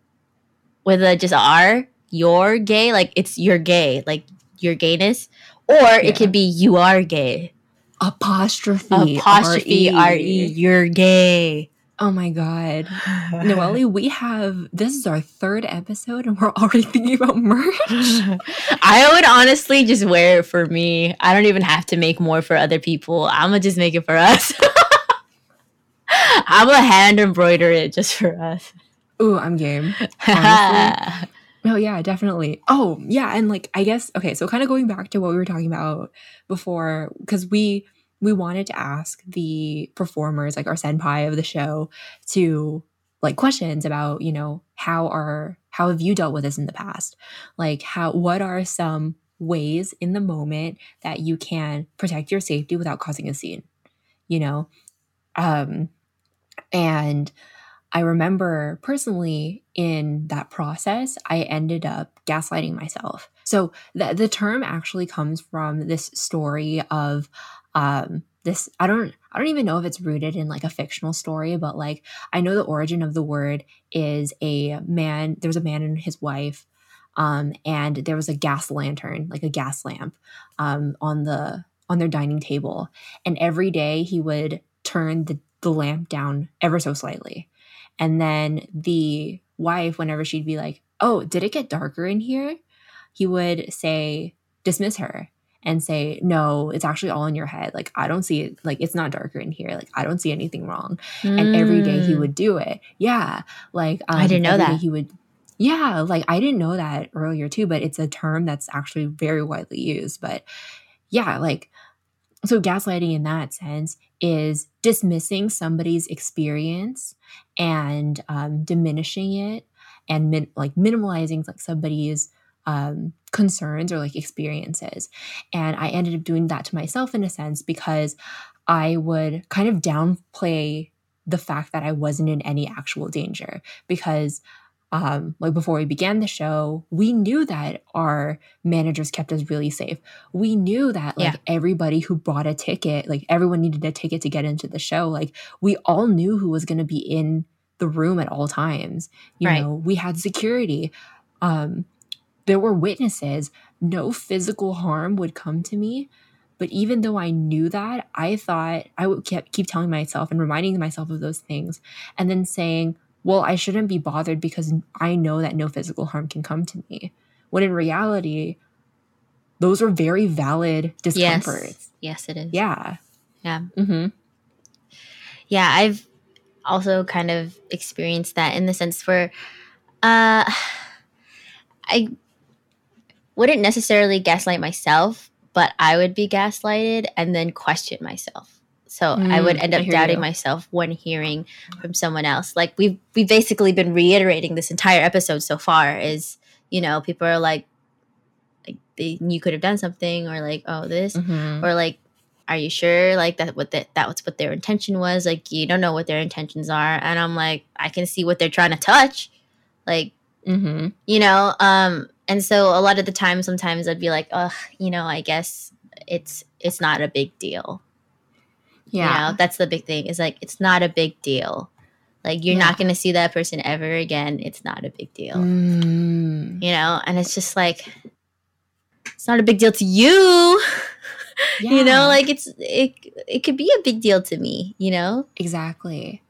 with a just R, you're gay, like it's you're gay, like your gayness, or Yeah. it could be you are gay. Apostrophe. Apostrophe R E, you're gay. Oh my god. Noelle, we have this is our third episode and we're already thinking about merch. I would honestly just wear it for me. I don't even have to make more for other people. I'm gonna just make it for us. I'm gonna hand embroider it just for us. Ooh, I'm game. Honestly. No, yeah, definitely. Oh, yeah, and like I guess okay, so kind of going back to what we were talking about before cuz we we wanted to ask the performers like our senpai of the show to like questions about, you know, how are how have you dealt with this in the past? Like how what are some ways in the moment that you can protect your safety without causing a scene? You know? Um and I remember personally in that process, I ended up gaslighting myself. So the, the term actually comes from this story of um, this. I don't. I don't even know if it's rooted in like a fictional story, but like I know the origin of the word is a man. There was a man and his wife, um, and there was a gas lantern, like a gas lamp, um, on the on their dining table, and every day he would turn the the lamp down ever so slightly and then the wife, whenever she'd be like, Oh, did it get darker in here? He would say, dismiss her and say, No, it's actually all in your head. Like, I don't see it. Like, it's not darker in here. Like, I don't see anything wrong. And every day he Mm. would do it. Yeah. Like, um, I didn't know that. He would. Yeah, like I didn't know that earlier too, but it's a term that's actually very widely used. But yeah, like so gaslighting in that sense is dismissing somebody's experience and um, diminishing it and min- like minimalizing like somebody's um, concerns or like experiences and i ended up doing that to myself in a sense because i would kind of downplay the fact that i wasn't in any actual danger because um, like before we began the show, we knew that our managers kept us really safe. We knew that like Yeah. everybody who bought a ticket, like everyone needed a ticket to get into the show. Like we all knew who was going to be in the room at all times. You Right. know, we had security. Um, there were witnesses. No physical harm would come to me. But even though I knew that, I thought I would keep, keep telling myself and reminding myself of those things and then saying, well, I shouldn't be bothered because I know that no physical harm can come to me. When in reality, those are very valid discomforts. Yes. Yes, it is. Yeah. Yeah. hmm yeah i've also kind of experienced that in the sense where uh i wouldn't necessarily gaslight myself but i would be gaslighted and then question myself. So i would Mm, end up doubting you. myself when hearing from someone else. Like we've we've basically been reiterating this entire episode so far is you know people are like like they, you could have done something or like oh this. Hmm or like are you sure? Like that what that that was what their intention was. Like you don't know what their intentions are. And i'm like i can see what they're trying to touch. Like hmm you know um and so a lot of the time sometimes i'd be like oh you know i guess it's it's not a big deal Yeah. you know that's the big thing is like it's not a big deal like you're Yeah. not going to see that person ever again it's not a big deal Mm. you know and it's just like it's not a big deal to you you know like it's it it could be a big deal to me you know Exactly.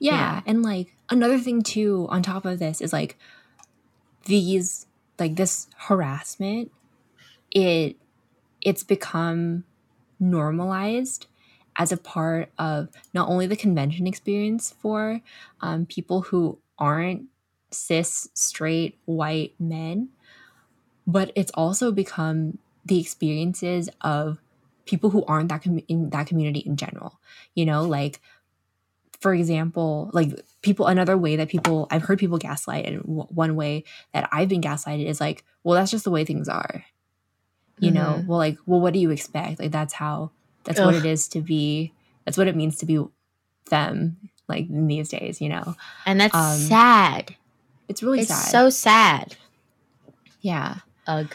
Yeah. Yeah. And like another thing too on top of this is like these like this harassment it it's become normalized as a part of not only the convention experience for um, people who aren't cis straight white men but it's also become the experiences of people who aren't that com- in that community in general. You know like for example like people another way that people i've heard people gaslight and w- one way that i've been gaslighted is like well that's just the way things are. You know Mhm. well like well what do you expect? Like that's how that's what it is to be that's what it means to be them like in these days you know? And that's Um, sad. it's really it's sad. so sad. Yeah. Ugh.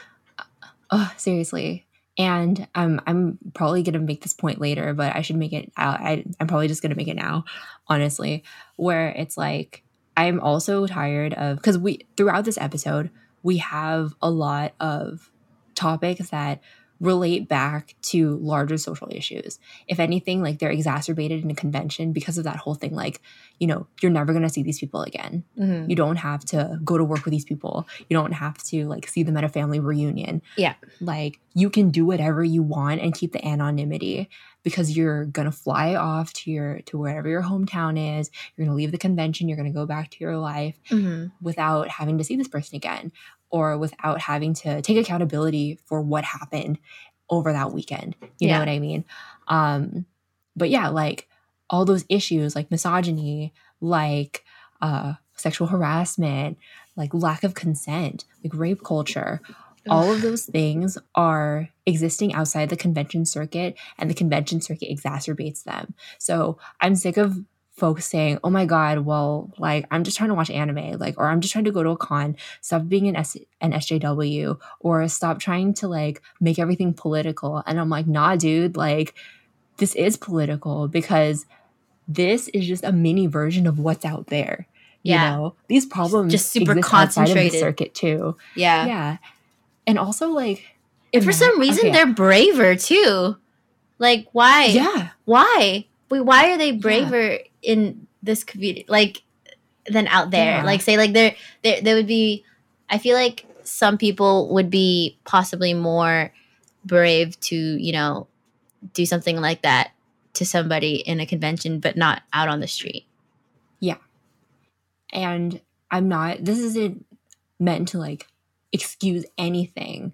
Oh seriously and um, i'm probably going to make this point later but i should make it out I, i'm probably just going to make it now honestly where it's like i'm also tired of because we throughout this episode we have a lot of topics that relate back to larger social issues. If anything like they're exacerbated in a convention because of that whole thing like you know you're never going to see these people again. Mhm. you don't have to go to work with these people. You don't have to like see them at a family reunion. Yeah. like you can do whatever you want and keep the anonymity because you're gonna fly off to your to wherever your hometown is. You're gonna leave the convention. You're gonna go back to your life Mhm. without having to see this person again or without having to take accountability for what happened over that weekend. You Yeah. know what i mean? Um but yeah like all those issues like misogyny like uh sexual harassment like lack of consent like rape culture all of those things are existing outside the convention circuit and the convention circuit exacerbates them. So i'm sick of folks saying oh my god well like i'm just trying to watch anime like or i'm just trying to go to a con. Stop being an, S- an sjw or stop trying to like make everything political. And i'm like nah dude like this is political because this is just a mini version of what's out there you Yeah. know? These problems Just super exist outside of the concentrated. circuit too. Yeah. Yeah. And also like and for some reason okay, they're braver too. Like why? Yeah. Why? Wait why are they braver in this community like than out there Yeah. like say like there there there would be i feel like some people would be possibly more brave to you know do something like that to somebody in a convention but not out on the street Yeah. and i'm not this isn't meant to like excuse anything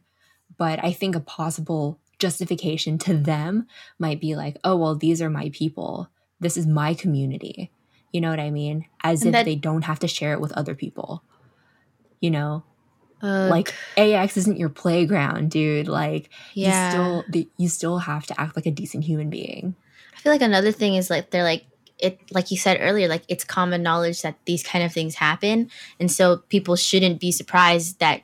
but i think a possible justification to them might be like, oh, well, these are my people. This is my community. You know what I mean? As and if that, they don't have to share it with other people. You know? Uh, like AX isn't your playground, dude. Like yeah. you still you still have to act like a decent human being. I feel like another thing is like they're like it like you said earlier like it's common knowledge that these kind of things happen and so people shouldn't be surprised that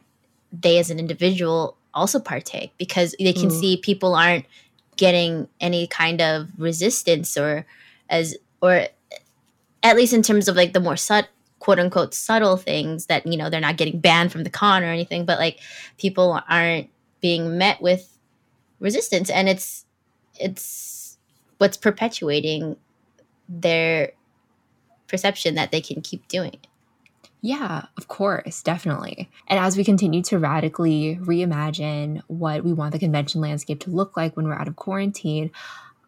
they as an individual also partake because they can mm. see people aren't getting any kind of resistance or as or at least in terms of like the more sut quote unquote subtle things that you know they're not getting banned from the con or anything but like people aren't being met with resistance and it's it's what's perpetuating their perception that they can keep doing it yeah, of course, definitely. And as we continue to radically reimagine what we want the convention landscape to look like when we're out of quarantine,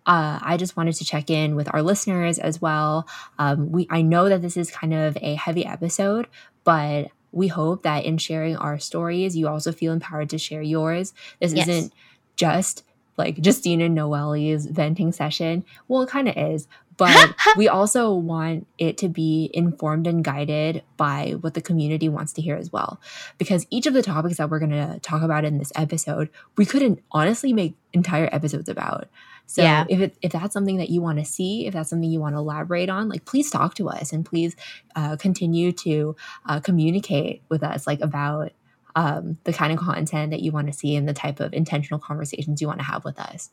uh, I just wanted to check in with our listeners as well. Um, we I know that this is kind of a heavy episode, but we hope that in sharing our stories, you also feel empowered to share yours. This yes. isn't just like Justine and Noelle's venting session. Well, it kind of is, but we also want it to be informed and guided by what the community wants to hear as well. Because each of the topics that we're going to talk about in this episode, we couldn't honestly make entire episodes about. So yeah. if it, if that's something that you want to see, if that's something you want to elaborate on, like please talk to us and please uh, continue to uh, communicate with us, like about um, the kind of content that you want to see and the type of intentional conversations you want to have with us.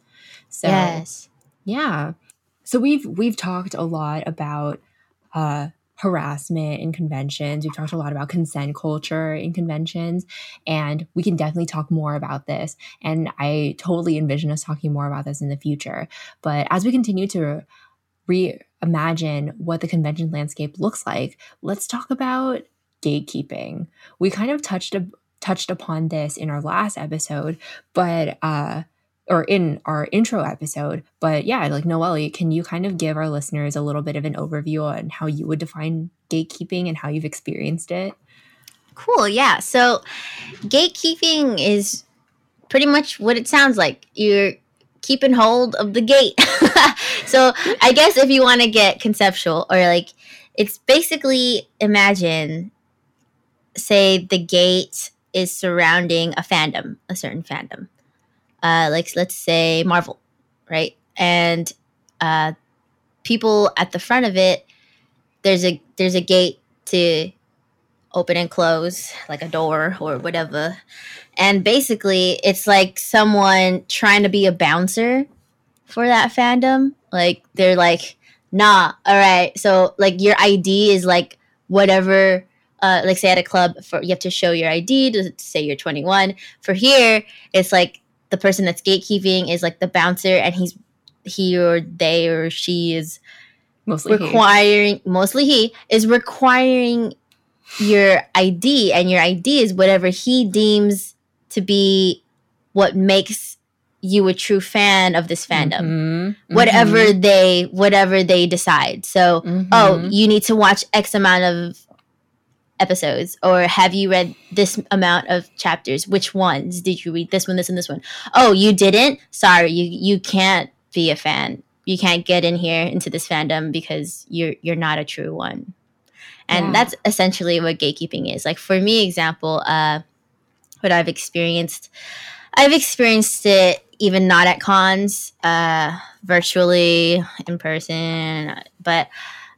So yes. yeah. So we've we've talked a lot about uh, harassment in conventions. We've talked a lot about consent culture in conventions, and we can definitely talk more about this. And I totally envision us talking more about this in the future. But as we continue to reimagine what the convention landscape looks like, let's talk about gatekeeping. We kind of touched a, touched upon this in our last episode, but uh, or in our intro episode. But yeah, like Noelle, can you kind of give our listeners a little bit of an overview on how you would define gatekeeping and how you've experienced it? Cool. Yeah. So gatekeeping is pretty much what it sounds like. You're keeping hold of the gate. so I guess if you want to get conceptual or like it's basically imagine say the gate is surrounding a fandom, a certain fandom uh, like let's say Marvel, right? And uh, people at the front of it, there's a there's a gate to open and close, like a door or whatever. And basically, it's like someone trying to be a bouncer for that fandom. Like they're like, nah, all right. So like your ID is like whatever. Uh, like say at a club, for you have to show your ID to say you're 21. For here, it's like the person that's gatekeeping is like the bouncer and he's he or they or she is mostly requiring he. mostly he is requiring your ID and your ID is whatever he deems to be what makes you a true fan of this fandom mm-hmm. whatever mm-hmm. they whatever they decide so mm-hmm. oh you need to watch x amount of episodes or have you read this amount of chapters? Which ones did you read? This one this and this one. Oh you didn't? Sorry you you can't be a fan. You can't get in here into this fandom because you're you're not a true one. And yeah. that's essentially what gatekeeping is. Like for me example uh what i've experienced i've experienced it even not at cons uh virtually in person but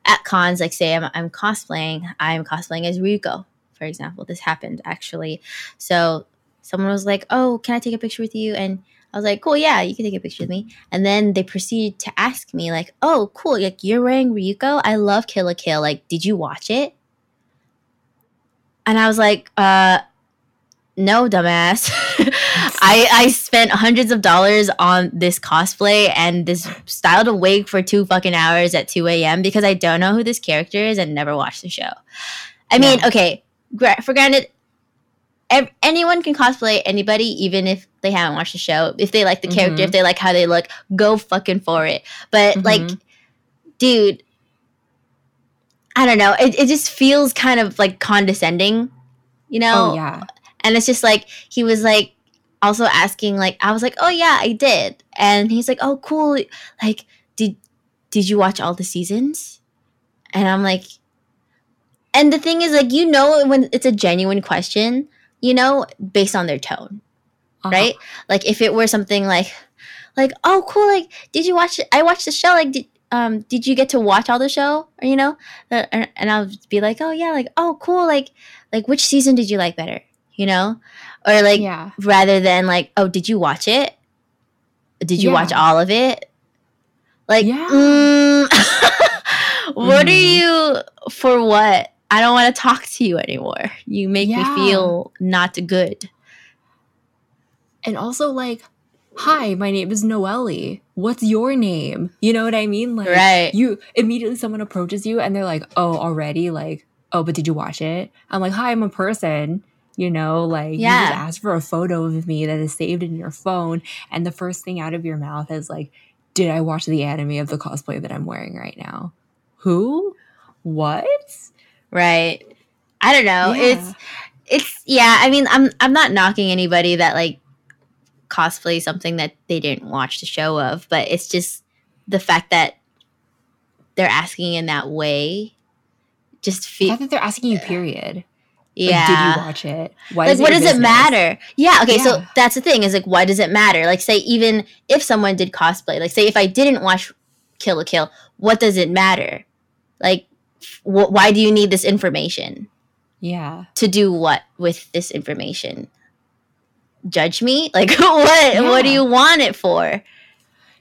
at cons, like say I'm, I'm cosplaying, I'm cosplaying as Ryuko, for example. This happened actually. So someone was like, "Oh, can I take a picture with you?" And I was like, "Cool, yeah, you can take a picture with me." And then they proceeded to ask me, like, "Oh, cool, like you're wearing Ryuko. I love Kill la Kill. Like, did you watch it?" And I was like, "Uh, no, dumbass. I I spent hundreds of dollars on this cosplay and this styled a wig for two fucking hours at 2 a.m. because I don't know who this character is and never watched the show. I mean, yeah. okay, for granted, ev- anyone can cosplay anybody, even if they haven't watched the show. If they like the mm-hmm. character, if they like how they look, go fucking for it. But mm-hmm. like, dude, I don't know. It, it just feels kind of like condescending, you know? Oh, yeah and it's just like he was like also asking like I was like, "Oh yeah, I did." And he's like, "Oh cool. Like did did you watch all the seasons?" And I'm like And the thing is like you know when it's a genuine question, you know, based on their tone. Uh-huh. Right? Like if it were something like like, "Oh cool, like did you watch I watched the show like did um did you get to watch all the show?" Or you know? And and I'll be like, "Oh yeah, like oh cool, like like which season did you like better?" You know? Or like yeah. rather than like, oh, did you watch it? Did you watch all of it? Like, Yeah. mm, what are Mhm. you for? What? I don't want to talk to you anymore. You make Yeah. me feel not good. And also like, hi, my name is Noelle. What's your name? You know what I mean? Like Right. you immediately someone approaches you and they're like, Oh, already? Like, oh, but did you watch it? I'm like, Hi, I'm a person. You know, like you Yeah. just asked for a photo of me that is saved in your phone, and the first thing out of your mouth is like, Did I watch the anime of the cosplay that I'm wearing right now? Who? What? Right. I don't know. Yeah. It's it's yeah, I mean I'm I'm not knocking anybody that like cosplay something that they didn't watch the show of, but it's just the fact that they're asking in that way just I feel think they're asking you, period. Like, yeah. did you watch it? Why like what does it matter? Yeah okay so that's the thing is like why does it matter? Like say even if someone did cosplay like say if i didn't watch kill la kill what does it matter? Like wh- why do you need this information? Yeah. to do what with this information? Judge me? Like what what do you want it for?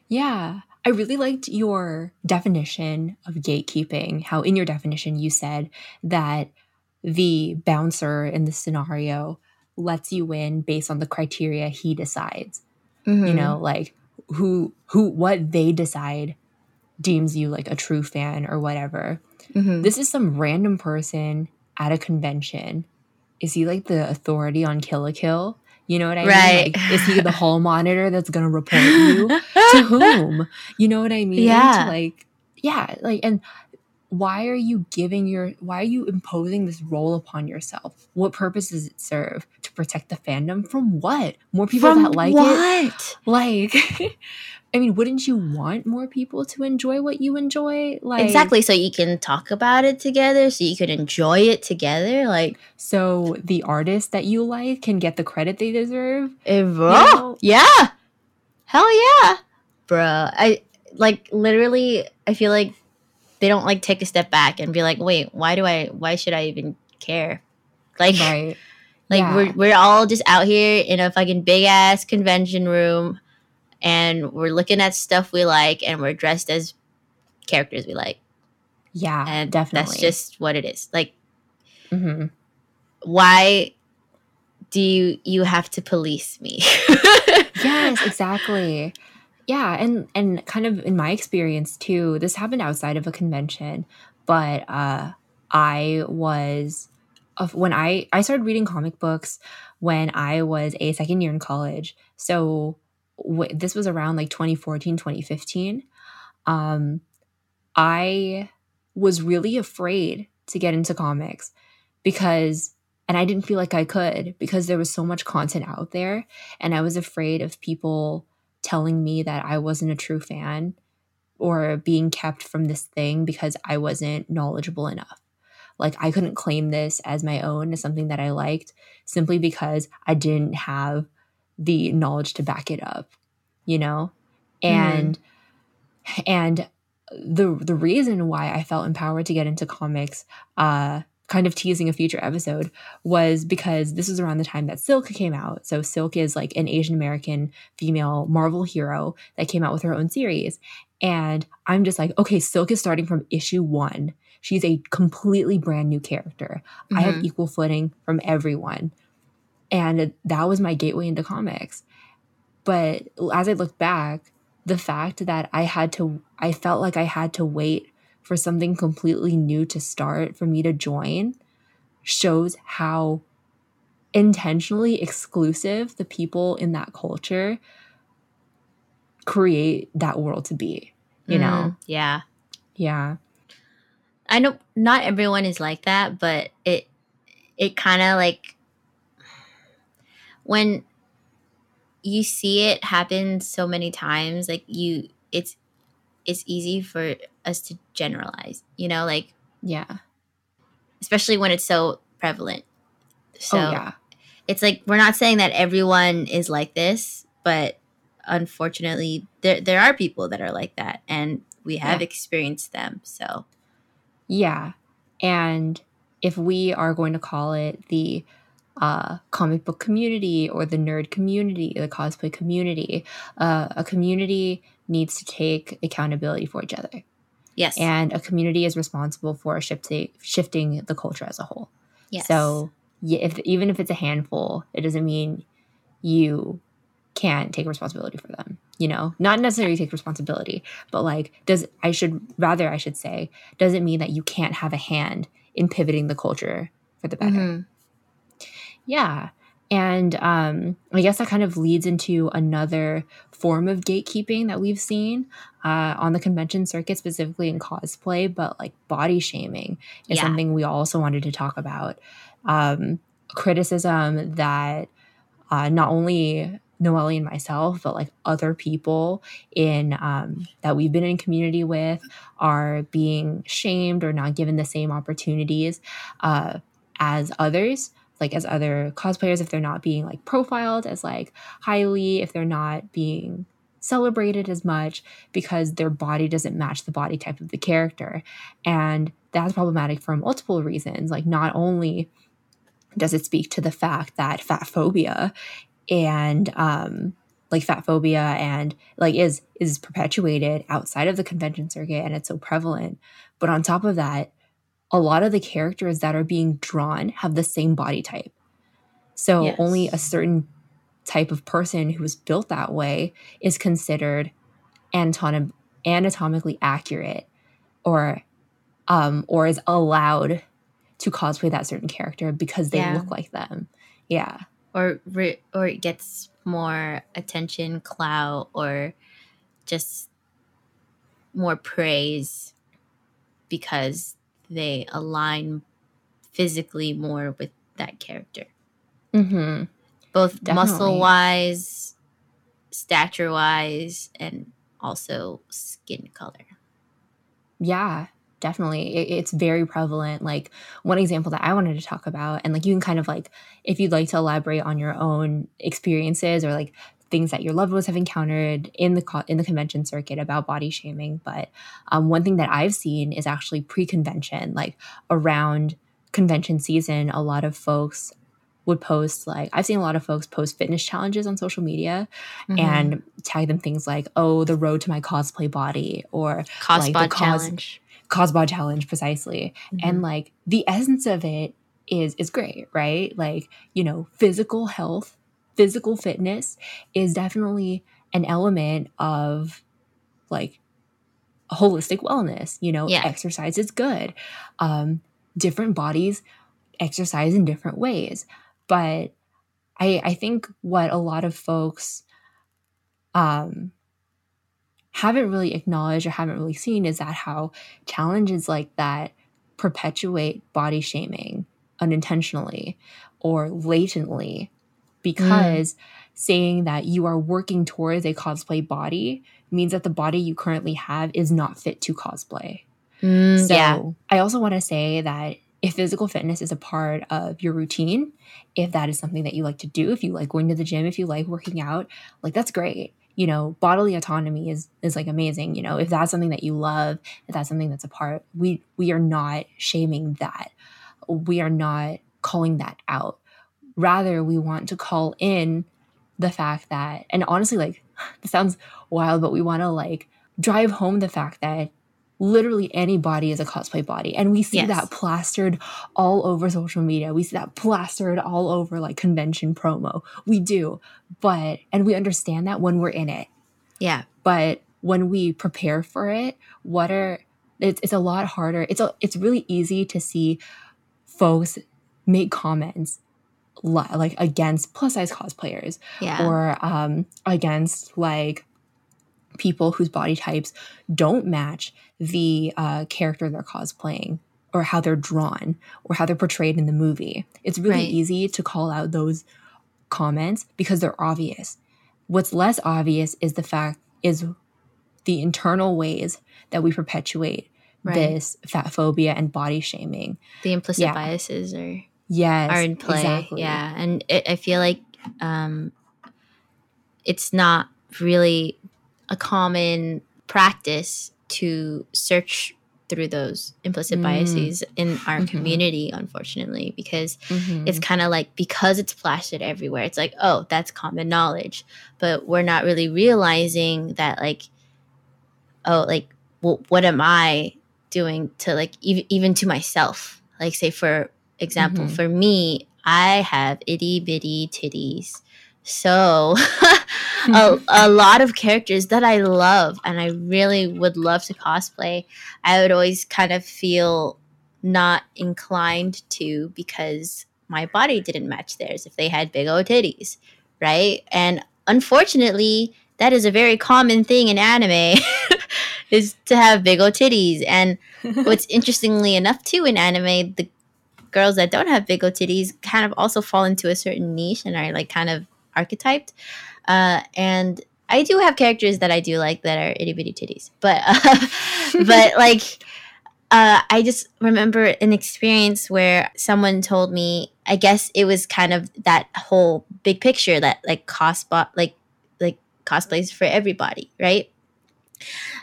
Yeah. I really liked your definition of gatekeeping, how in your definition you said that the bouncer in the scenario lets you in based on the criteria he decides. You Mm-hmm. know, like who who what they decide deems you like a true fan or whatever. Mhm. This is some random person at a convention. Is he like the authority on Kill la Kill? You know what I Right. mean? Like, is he the hall monitor that's gonna report you? to whom? You know what I mean? Yeah. To like, yeah, like, and why are you giving your, why are you imposing this role upon yourself? What purpose does it serve? To protect the fandom from what? More people From that like it? Like, I mean, wouldn't you want more people to enjoy what you enjoy? Like, exactly so you can talk about it together so you can enjoy it together like So the artist that you like can get the credit they deserve. Eh, bro. know- Yeah. Hell yeah. Bruh. I like literally I feel like they don't like take a step back and be like, wait, why do I why should I even care? Like Right. like Yeah. we're we're all just out here in a fucking big ass convention room and we're looking at stuff we like and we're dressed as characters we like. Yeah, And definitely. that's just what it is. Like mm-hmm. why do you you have to police me? yes exactly yeah and and kind of in my experience too this happened outside of a convention but uh i was of when i i started reading comic books when i was a second year in college. So w- this was around like 2014 2015 um i was really afraid to get into comics because and I didn't feel like I could because there was so much content out there and I was afraid of people telling me that I wasn't a true fan or being kept from this thing because I wasn't knowledgeable enough. Like I couldn't claim this as my own as something that I liked simply because I didn't have the knowledge to back it up, you know? And and the the reason why I felt empowered to get into comics uh kind of teasing a future episode was because this was around the time that Silk came out. So Silk is like an Asian American female Marvel hero that came out with her own series. And I'm just like, okay, Silk is starting from issue one. She's a completely brand new character. I have Mhm. equal footing from everyone. And that was my gateway into comics. But as I look back, the fact that I had to, I felt like I had to wait for something completely new to start for me to join shows how intentionally exclusive the people in that culture create that world to be you know Mm, yeah. yeah I know not everyone is like that, but it it kind of like when you see it happen so many times like you it's it's easy for us to generalize you know like yeah especially when it's so prevalent so oh yeah it's like we're not saying that everyone is like this but unfortunately there there are people that are like that and we have Yeah. experienced them so Yeah. And if we are going to call it the uh, comic book community or the nerd community, the cosplay community, uh, a community needs to take accountability for each other. yes And a community is responsible for shifting, shifting the culture as a whole. yes So if, even if it's a handful, it doesn't mean you can't take responsibility for them. You know, not necessarily take responsibility, but like, does I should rather I should say, doesn't mean that you can't have a hand in pivoting the culture for the better. Mhm. Yeah. And um, I guess that kind of leads into another form of gatekeeping that we've seen uh, on the convention circuit, specifically in cosplay, but like body shaming is Yeah. something we also wanted to talk about. Um, criticism that uh, not only Noelle and myself, but like other people in um, that we've been in community with are being shamed or not given the same opportunities uh, as others like as other cosplayers if they're not being like profiled as like highly if they're not being celebrated as much because their body doesn't match the body type of the character. And that's problematic for multiple reasons. Like not only does it speak to the fact that fat phobia and um like fat phobia and like is is perpetuated outside of the convention circuit and it's so prevalent. But on top of that a lot of the characters that are being drawn have the same body type. So Yes. only a certain type of person who is built that way is considered anatom- anatomically accurate or um or is allowed to cosplay that certain character because they Yeah. look like them. Yeah. or re- or it gets more attention clout or just more praise because they align physically more with that character Mhm. both muscle wise stature wise and also skin color Yeah, definitely. It, it's very prevalent. Like one example that I wanted to talk about, and like you can kind of like, if you'd like to elaborate on your own experiences or like things that your loved ones have encountered in the in the convention circuit about body shaming. But um, one thing that I've seen is actually pre-convention, like around convention season, a lot of folks would post like I've seen a lot of folks post fitness challenges on social media Mhm. and tag them things like, "Oh, the road to my cosplay body," or cosplay like cos- challenge Cosbod challenge precisely. And Mhm. like the essence of it is is great, right? Like, you know, physical health, physical fitness is definitely an element of like holistic wellness, you know, Yeah. exercise is good. Um different bodies exercise in different ways. But I I think what a lot of folks um haven't really acknowledged or haven't really seen is that how challenges like that perpetuate body shaming unintentionally or latently because saying that you are working towards a cosplay body means that the body you currently have is not fit to cosplay. Mm, So yeah I also want to say that if physical fitness is a part of your routine, if that is something that you like to do, if you like going to the gym, if you like working out, like that's great. You know, bodily autonomy is is like amazing. You know, if that's something that you love, if that's something that's a part, we we are not shaming that. We are not calling that out. Rather, we want to call in the fact that, and honestly, like this sounds wild, but we want to like drive home the fact that literally any body is a cosplay body. And we see Yes. that plastered all over social media. We see that plastered all over like convention promo. We do. But and we understand that when we're in it. Yeah. But when we prepare for it what are it's, it's a lot harder. It's a, it's really easy to see folks make comments like against plus size cosplayers yeah or um, against like people whose body types don't match the uh, character they're cosplaying or how they're drawn or how they're portrayed in the movie. It's really Right. easy to call out those comments because they're obvious. what's less obvious is the fact is the internal ways that we perpetuate right. this fat phobia and body shaming. The implicit yeah. biases are yes are in play. Exactly. Yeah, and it, I feel like um, it's not really a common practice to search through those implicit mm. biases in our mm-hmm. community unfortunately because mm-hmm. it's kind of like because it's plastered everywhere it's like oh that's common knowledge but we're not really realizing that like oh like well, what am i doing to like even even to myself like say for example mm-hmm. for me i have itty bitty titties so a, a lot of characters that I love and I really would love to cosplay, I would always kind of feel not inclined to because my body didn't match theirs if they had big old titties, right? And unfortunately, that is a very common thing in anime is to have big old titties. And what's interestingly enough too in anime, the girls that don't have big old titties kind of also fall into a certain niche and are like kind of archetyped. Uh, and I do have characters that I do like that are itty bitty titties, but uh, but like uh, I just remember an experience where someone told me. I guess it was kind of that whole big picture that like cosplay, like like cosplays for everybody, right?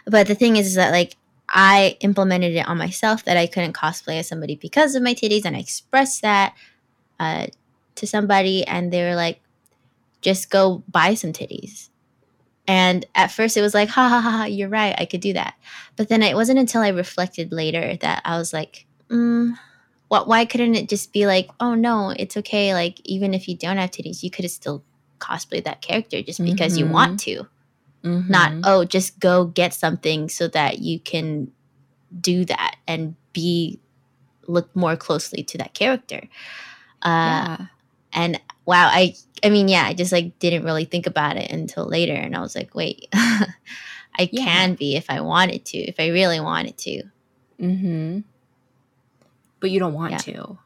But the thing is, is that like I implemented it on myself that I couldn't cosplay as somebody because of my titties, and I expressed that uh, to somebody, and they were like, just go buy some titties. And at first it was like, ha ha ha, ha you're right, I could do that. But then it wasn't until I reflected later that I was like, mm, what, why couldn't it just be like, oh no, it's okay. Like, even if you don't have titties, you could have still cosplay that character just because mm-hmm. you want to. Mm-hmm. Not, oh, just go get something so that you can do that and be look more closely to that character. Uh, yeah. And wow, I I mean, yeah, I just like didn't really think about it until later, and I was like, wait, I yeah. can be if I wanted to, if I really wanted to. mm-hmm But you don't want yeah. to.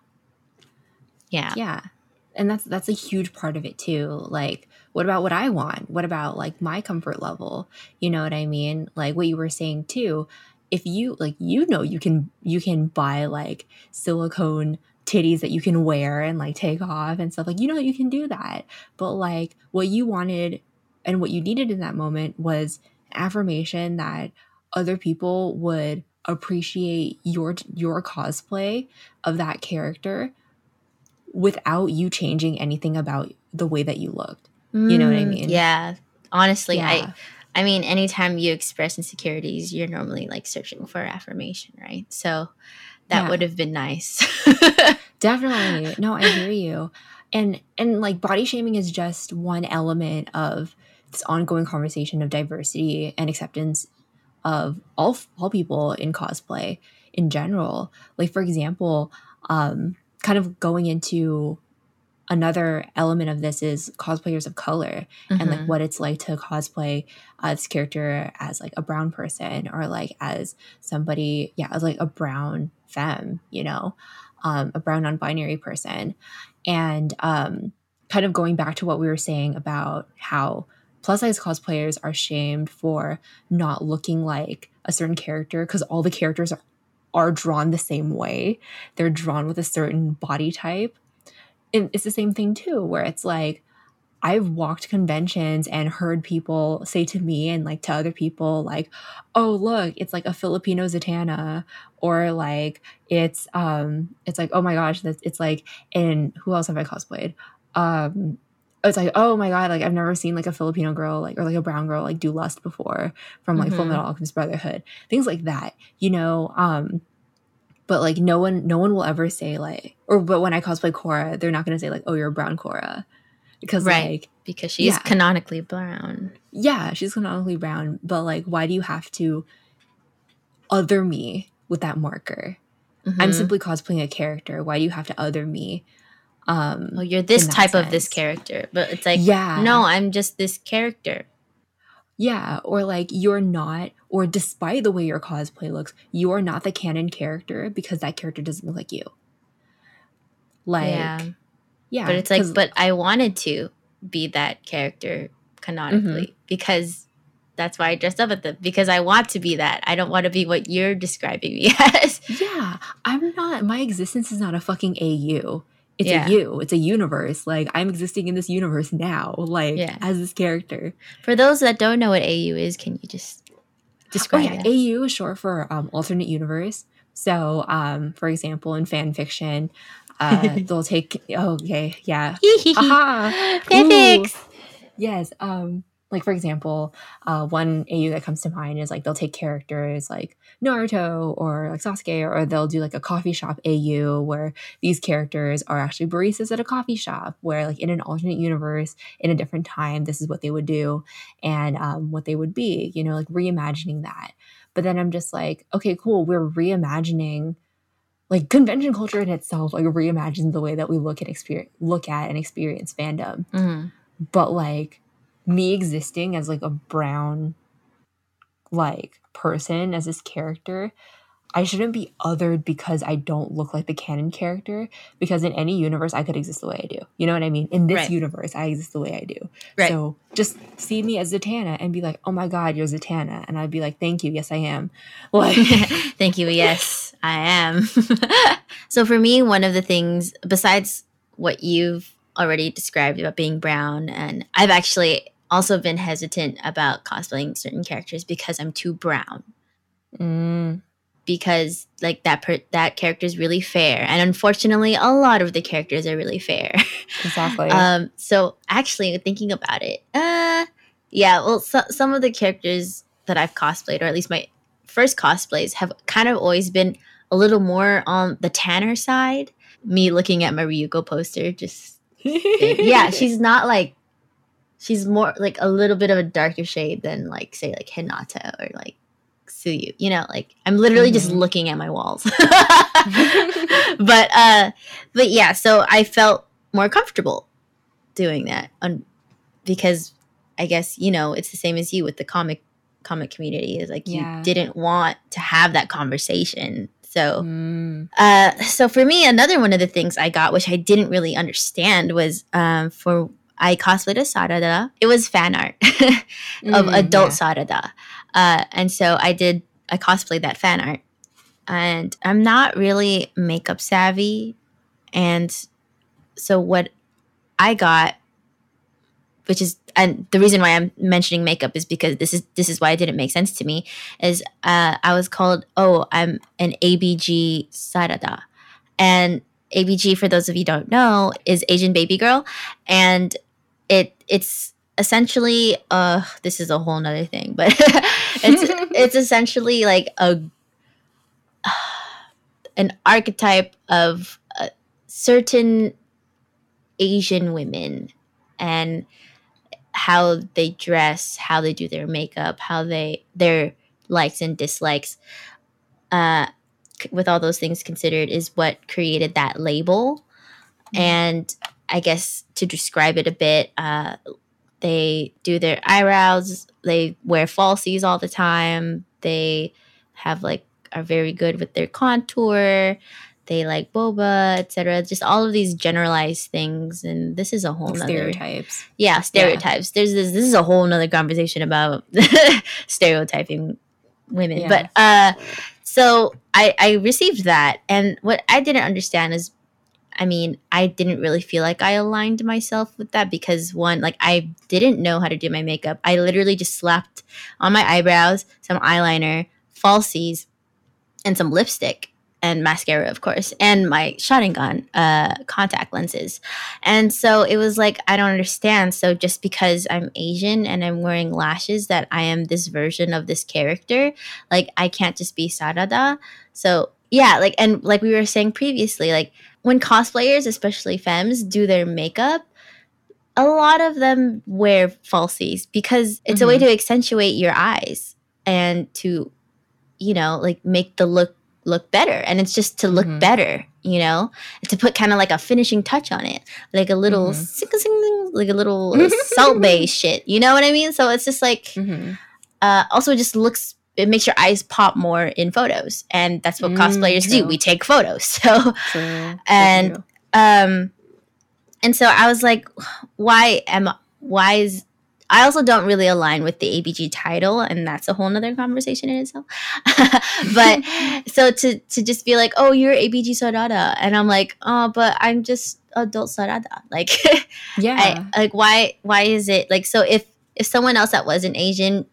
Yeah. Yeah. And that's that's a huge part of it too. Like, what about what I want? What about like my comfort level? You know what I mean? Like what you were saying too. If you like, you know, you can you can buy like silicone titties that you can wear and like take off and stuff like you know you can do that but like what you wanted and what you needed in that moment was affirmation that other people would appreciate your your cosplay of that character without you changing anything about the way that you looked mm, you know what i mm, mean yeah honestly yeah. i I mean, anytime you express insecurities, you're normally like searching for affirmation, right? So that yeah. would have been nice. Definitely. No, I hear you. And and like body shaming is just one element of this ongoing conversation of diversity and acceptance of all all people in cosplay in general. Like for example, um kind of going into another element of this is cosplayers of color mm-hmm. and like mm-hmm. what it's like to cosplay uh, this character as like a brown person or like as somebody yeah as like a brown femme you know um, a brown non-binary person and um, kind of going back to what we were saying about how plus size cosplayers are shamed for not looking like a certain character because all the characters are, are drawn the same way they're drawn with a certain body type it's the same thing too where it's like I've walked conventions and heard people say to me and like to other people like, "Oh, look, it's like a Filipino Zatanna," or like it's um it's like, "Oh my gosh, that's it's like and who else have I cosplayed?" Um it's like, "Oh my god, like I've never seen like a Filipino girl like or like a brown girl like do lust before from like mm-hmm. Full Metal Alchemist Brotherhood." Things like that, you know, um but like no one no one will ever say like or but when I cosplay Korra, they're not gonna say like, oh, you're a brown Korra. Because right. like because she's yeah. canonically brown. Yeah, she's canonically brown. But like why do you have to other me with that marker? Mm-hmm. I'm simply cosplaying a character. Why do you have to other me? Um well you're this type sense? of this character. But it's like yeah. no, I'm just this character. Yeah, or like you're not, or despite the way your cosplay looks, you are not the canon character because that character doesn't look like you. Like, yeah, yeah but it's like, but I wanted to be that character canonically mm-hmm. because that's why I dressed up at them because I want to be that. I don't want to be what you're describing me as. Yeah, I'm not. My existence is not a fucking AU. It's Yeah. a you. It's a universe. Like I'm existing in this universe now. Like Yeah. as this character. For those that don't know what AU is, can you just describe Oh yeah, it? AU is short for um, alternate universe. So, um, for example, in fan fiction, uh, they'll take. Oh, okay, yeah. Aha! Fanfics. Yes. Um, like for example, uh, one AU that comes to mind is like they'll take characters like Naruto or like Sasuke, or they'll do like a coffee shop AU where these characters are actually baristas at a coffee shop. Where like in an alternate universe, in a different time, this is what they would do and um, what they would be. You know, like reimagining that. But then I'm just like, okay, cool. We're reimagining like convention culture in itself like reimagines the way that we look at experience look at and experience fandom Mhm. but like me existing as like a brown like person as this character i shouldn't be othered because i don't look like the canon character because in any universe i could exist the way i do you know what i mean in this Right. universe i exist the way i do Right. so just see me as zatanna and be like oh my god you're zatanna and i'd be like thank you yes i am like Thank you. Yes, I am. so for me, one of the things besides what you've already described about being brown, and I've actually also been hesitant about cosplaying certain characters because I'm too brown. mm, Because like that per- that character is really fair, and unfortunately, a lot of the characters are really fair. exactly Um, so actually, thinking about it, uh, yeah, well, so, some of the characters that I've cosplayed, or at least my first cosplays, have kind of always been a little more on the tanner side. Me looking at my Ryuko poster, just yeah, she's not like she's more like a little bit of a darker shade than like say like Hinata or like Tsuyu. You know, like I'm literally just Mhm. looking at my walls. but uh but yeah, so I felt more comfortable doing that on because I guess, you know, it's the same as you with the comic comic community. Is like Yeah. you didn't want to have that conversation. So Mm, uh, so for me, another one of the things I got, which I didn't really understand, was um, for I cosplayed as Sarada. It was fan art of mm, adult yeah. Sarada, uh, and so I did. I cosplayed that fan art, and I'm not really makeup savvy, and so what I got, which is and the reason why I'm mentioning makeup is because this is this is why it didn't make sense to me is uh, I was called oh I'm an ABG Sarada, and ABG for those of you who don't know is Asian baby girl, and it it's essentially uh this is a whole nother thing but it's it's essentially like a an archetype of uh, certain Asian women and how they dress, how they do their makeup, how they their likes and dislikes. Uh, c- with all those things considered, is what created that label. Mhm. And I guess to describe it a bit, uh, they do their eyebrows. They wear falsies all the time. They have like are very good with their contour. They like boba, etc. Just all of these generalized things, and this is a whole Like nother stereotypes yeah stereotypes there's this this is a whole nother conversation about stereotyping women Yeah. but uh so i i received that and what i didn't understand is i mean i didn't really feel like i aligned myself with that because one like i didn't know how to do my makeup i literally just slapped on my eyebrows some eyeliner falsies and some lipstick and mascara of course and my Sharingan uh contact lenses and so it was like, I don't understand. So just because I'm Asian and I'm wearing lashes, that I am this version of this character, like I can't just be Sarada. So yeah, like, and like we were saying previously, like when cosplayers, especially femmes, do their makeup, a lot of them wear falsies because it's a way Mhm. to accentuate your eyes and to, you know, like make the look look better. And it's just to look Mhm. better, you know, to put kind of like a finishing touch on it like a little Mhm. sing- like a little Salt Bae shit you know what i mean so it's just like Mhm. uh also it just looks it makes your eyes pop more in photos and that's what Mm, cosplayers do we take photos so True. And- true. um and so i was like why am I- why is I also don't really align with the ABG title, and that's a whole nother conversation in itself. but so to to just be like, oh, you're ABG Sarada, and I'm like, oh, but I'm just adult Sarada. Like, Yeah. I, like why why is it like so? If if someone else that wasn't Asian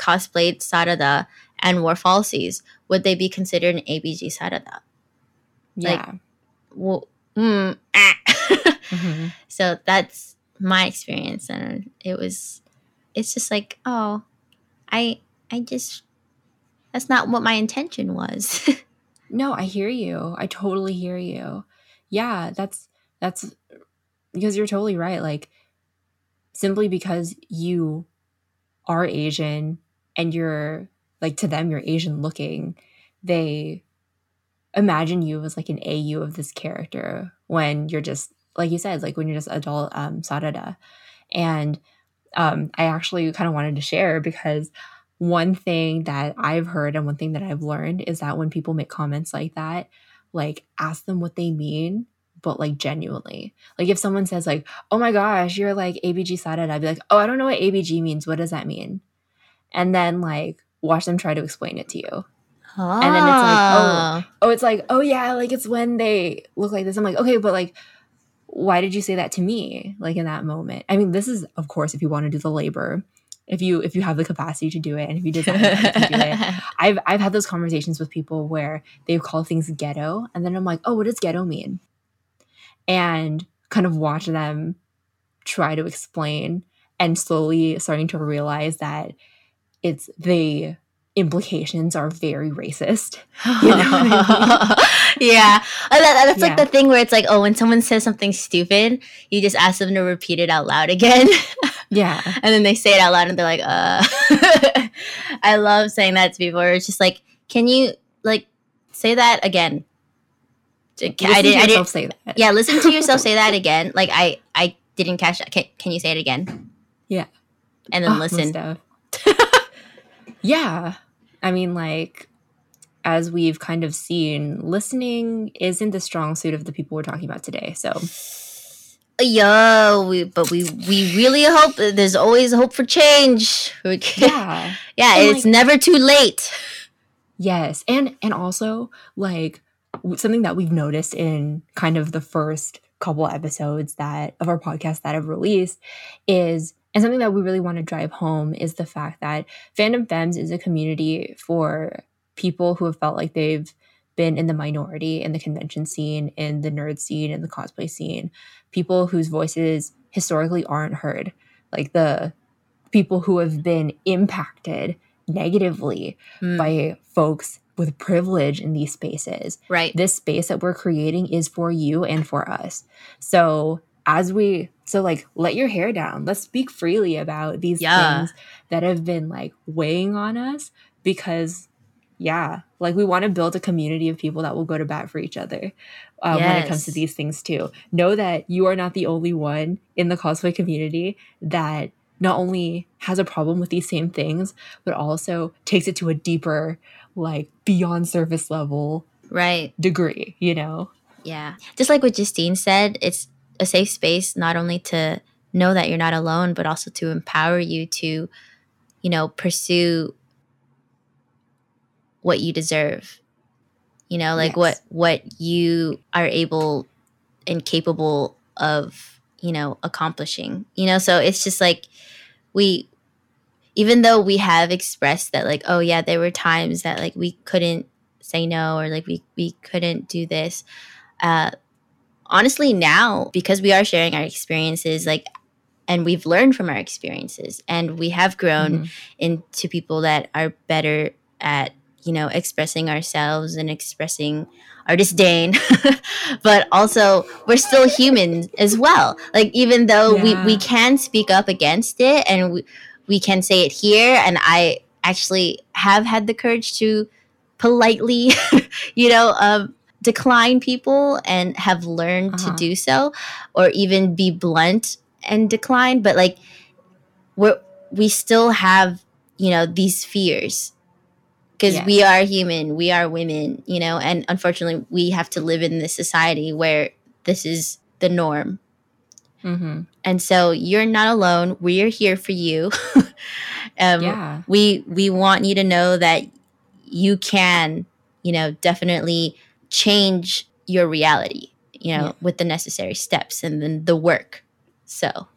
cosplayed Sarada and wore falsies, would they be considered an ABG Sarada? yeah. Well, mm, ah. Mhm. so that's my experience and it was it's just like oh i i just that's not what my intention was No, I hear you. I totally hear you. Yeah, that's that's because you're totally right. Like simply because you are Asian and you're like to them you're Asian looking, they imagine you as like an AU of this character when you're just like you said, like when you're just adult um Sarada. And um I actually kind of wanted to share because one thing that I've heard and one thing that I've learned is that when people make comments like that, like ask them what they mean, but like genuinely. Like if someone says like, "Oh my gosh, you're like ABG Sarada," I'd be like, "Oh, I don't know what ABG means. What does that mean?" And then like watch them try to explain it to you. and then it's like, oh. Ah. Oh, it's like, "Oh yeah, like it's when they look like this." I'm like, "Okay, but like why did you say that to me like in that moment?" I mean, this is of course if you want to do the labor. If you if you have the capacity to do it and if you design it, you do it. I've I've had those conversations with people where they've called things ghetto, and then I'm like, oh, what does ghetto mean? And kind of watch them try to explain, and slowly starting to realize that it's the implications are very racist. You know I yeah Uh, that- that's like Yeah. the thing where it's like oh when someone says something stupid you just ask them to repeat it out loud again Yeah, and then they say it out loud and they're like uh i love saying that to people it's just like can you like say that again I to did, I did, yourself say that. yeah listen to yourself say that again like i i didn't catch that can, can you say it again Yeah. and then most listen. Yeah, I mean, like as we've kind of seen, listening isn't the strong suit of the people we're talking about today. So. Yo we, but we we really hope there's always hope for change. Yeah, yeah, yeah And, it's never too late. Yes, and and also like something that we've noticed in kind of the first couple episodes that of our podcast that have released is and something that we really want to drive home is the fact that fandom femmes is a community for people who have felt like they've been in the minority in the convention scene in the nerd scene in the cosplay scene. People whose voices historically aren't heard. Like the people who have been impacted negatively Mm, by folks with privilege in these spaces. Right. This space that we're creating is for you and for us. So as we so like let your hair down. Let's speak freely about these Yeah. things that have been like weighing on us because yeah, like we want to build a community of people that will go to bat for each other uh, when it comes to these things too. Know that you are not the only one in the cosplay community that not only has a problem with these same things, but also takes it to a deeper, like beyond surface level right degree, you know? Yeah. Just like what Justine said, it's a safe space not only to know that you're not alone, but also to empower you to, you know, pursue what you deserve. You know, like Yes. what what you are able and capable of, you know, accomplishing. You know, so it's just like we even though we have expressed that like, oh yeah, there were times that like we couldn't say no or like we we couldn't do this uh honestly now because we are sharing our experiences like and we've learned from our experiences and we have grown Mhm. into people that are better at you know expressing ourselves and expressing our disdain but also we're still human as well like even though we we can speak up against it and we, we can say it here and i actually have had the courage to politely you know um, decline people and have learned to Uh-huh. do so or even be blunt and decline but like we're we still have you know these fears because Yes. we are human we are women you know and unfortunately we have to live in this society where this is the norm Mm-hmm. And so you're not alone. We are here for you. um, Yeah. we we want you to know that you can, you know, definitely change your reality, you know, Yeah. with the necessary steps and then the work. So,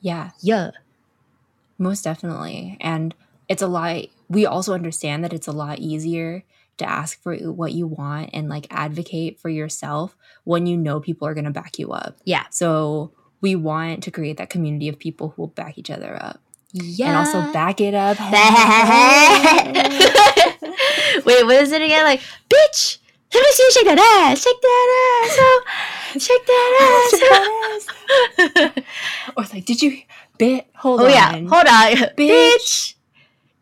Yeah. yeah. Most definitely. And it's a lot, we also understand that it's a lot easier to ask for what you want and like advocate for yourself when you know people are going to back you up. Yeah. So we want to create that community of people who will back each other up Yeah. and also back it up. Wait, what is it again? Like, bitch, let me see you shake that ass. Shake that ass. Oh, shake that ass. or it's like, did you bit? Hold oh, on. Oh yeah. Hold on. Bitch.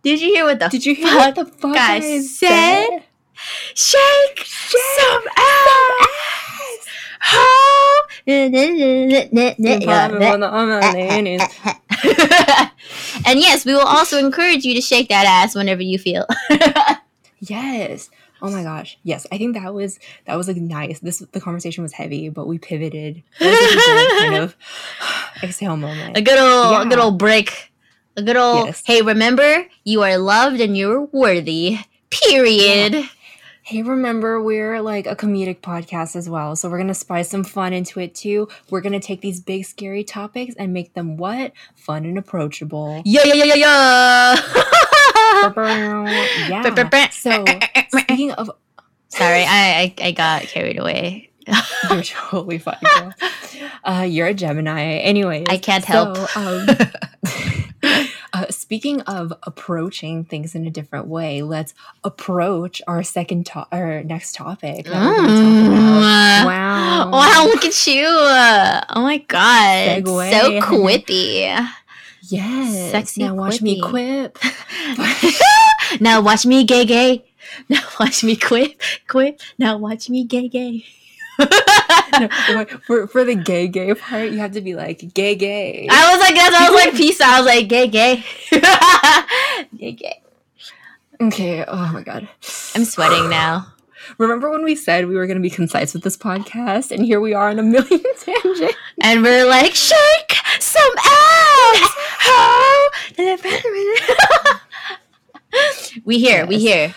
Did you hear what the Did you hear fuck what the fuck I said? said? Shake, some ass. Uh, uh, uh, and and yes, we will also encourage you to shake that ass whenever you feel. Yes. Oh my gosh. Yes. I think that was that was like nice. This the conversation was heavy, but we pivoted. That was like a good kind of exhale moment. a good old, a good old break. A good old. Yes. Hey, remember you are loved and you're worthy. Period. Hey, remember we're like a comedic podcast as well, so we're gonna spice some fun into it too. We're gonna take these big scary topics and make them what fun and approachable. Yeah, yeah, yeah, yeah, yeah. yeah. So eh, eh, eh, speaking of, Sorry, I, I I got carried away. you're totally fine. girl. Uh, you're a Gemini. Anyways, I can't help. So, um, uh, speaking of approaching things in a different way, let's approach our second to- our next topic. that we're gonna talk about. Mm. Wow. Wow, look at you. Oh my god. Segue. So quippy. Yes. Sexy Now watch me quip. now watch me gay gay. Now watch me quip quip. Now watch me gay gay. No, for for the gay gay part, you have to be like gay gay. I was like, that's I was like, peace. I was like, gay gay. gay gay. okay. Oh my god. I'm sweating now. Remember when we said we were going to be concise with this podcast, and here we are on a million tangents. And we're like, shake some ass. Ho. we here, we here.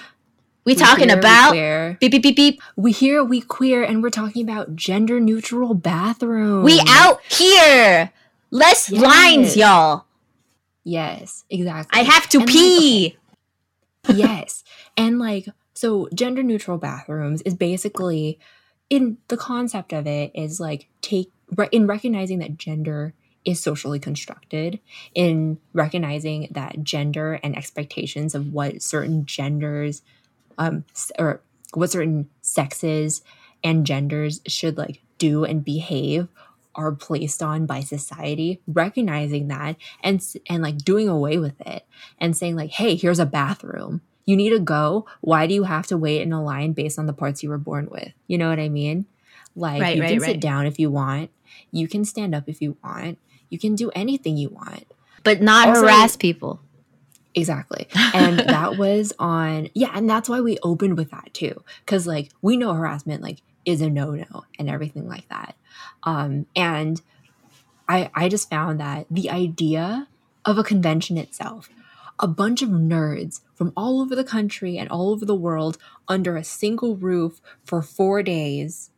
We, We talking queer, we about queer. beep beep beep beep. We here, we queer, and we're talking about gender neutral bathrooms. We out here. Less Yes. lines, y'all. Yes, exactly. I have to And, like, pee. yes. And like, so gender neutral bathrooms is basically in the concept of it is like take re- in recognizing that gender is socially constructed, in recognizing that gender and expectations of what certain genders um or what certain sexes and genders should like do and behave are placed on by society recognizing that and and like doing away with it and saying like hey here's a bathroom. You need to go. Why do you have to wait in a line based on the parts you were born with? You know what i mean? Like Right, you right, can right. sit down if you want. You can stand up if you want. You can do anything you want. But not Also- harass people. Exactly. And that was on yeah and that's why we opened with that too because like we know harassment like is a no-no and everything like that. Um and i i just found that the idea of a convention itself a bunch of nerds from all over the country and all over the world under a single roof for four days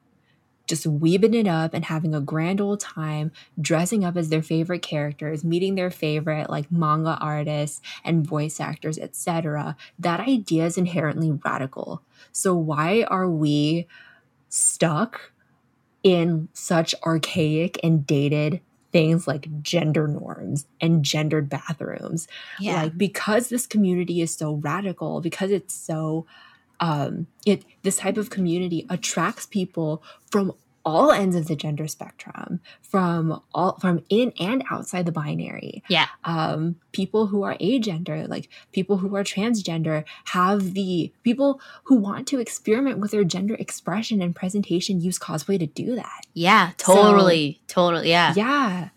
just weebing it up and having a grand old time dressing up as their favorite characters meeting their favorite like manga artists and voice actors etc that idea is inherently radical. So why are we stuck in such archaic and dated things like gender norms and gendered bathrooms? Yeah. like because this community is so radical because it's so um it this type of community attracts people from all ends of the gender spectrum from all from in and outside the binary yeah. um people who are agender like people who are transgender have the people who want to experiment with their gender expression and presentation use cosplay to do that Yeah. Totally. totally. Yeah. yeah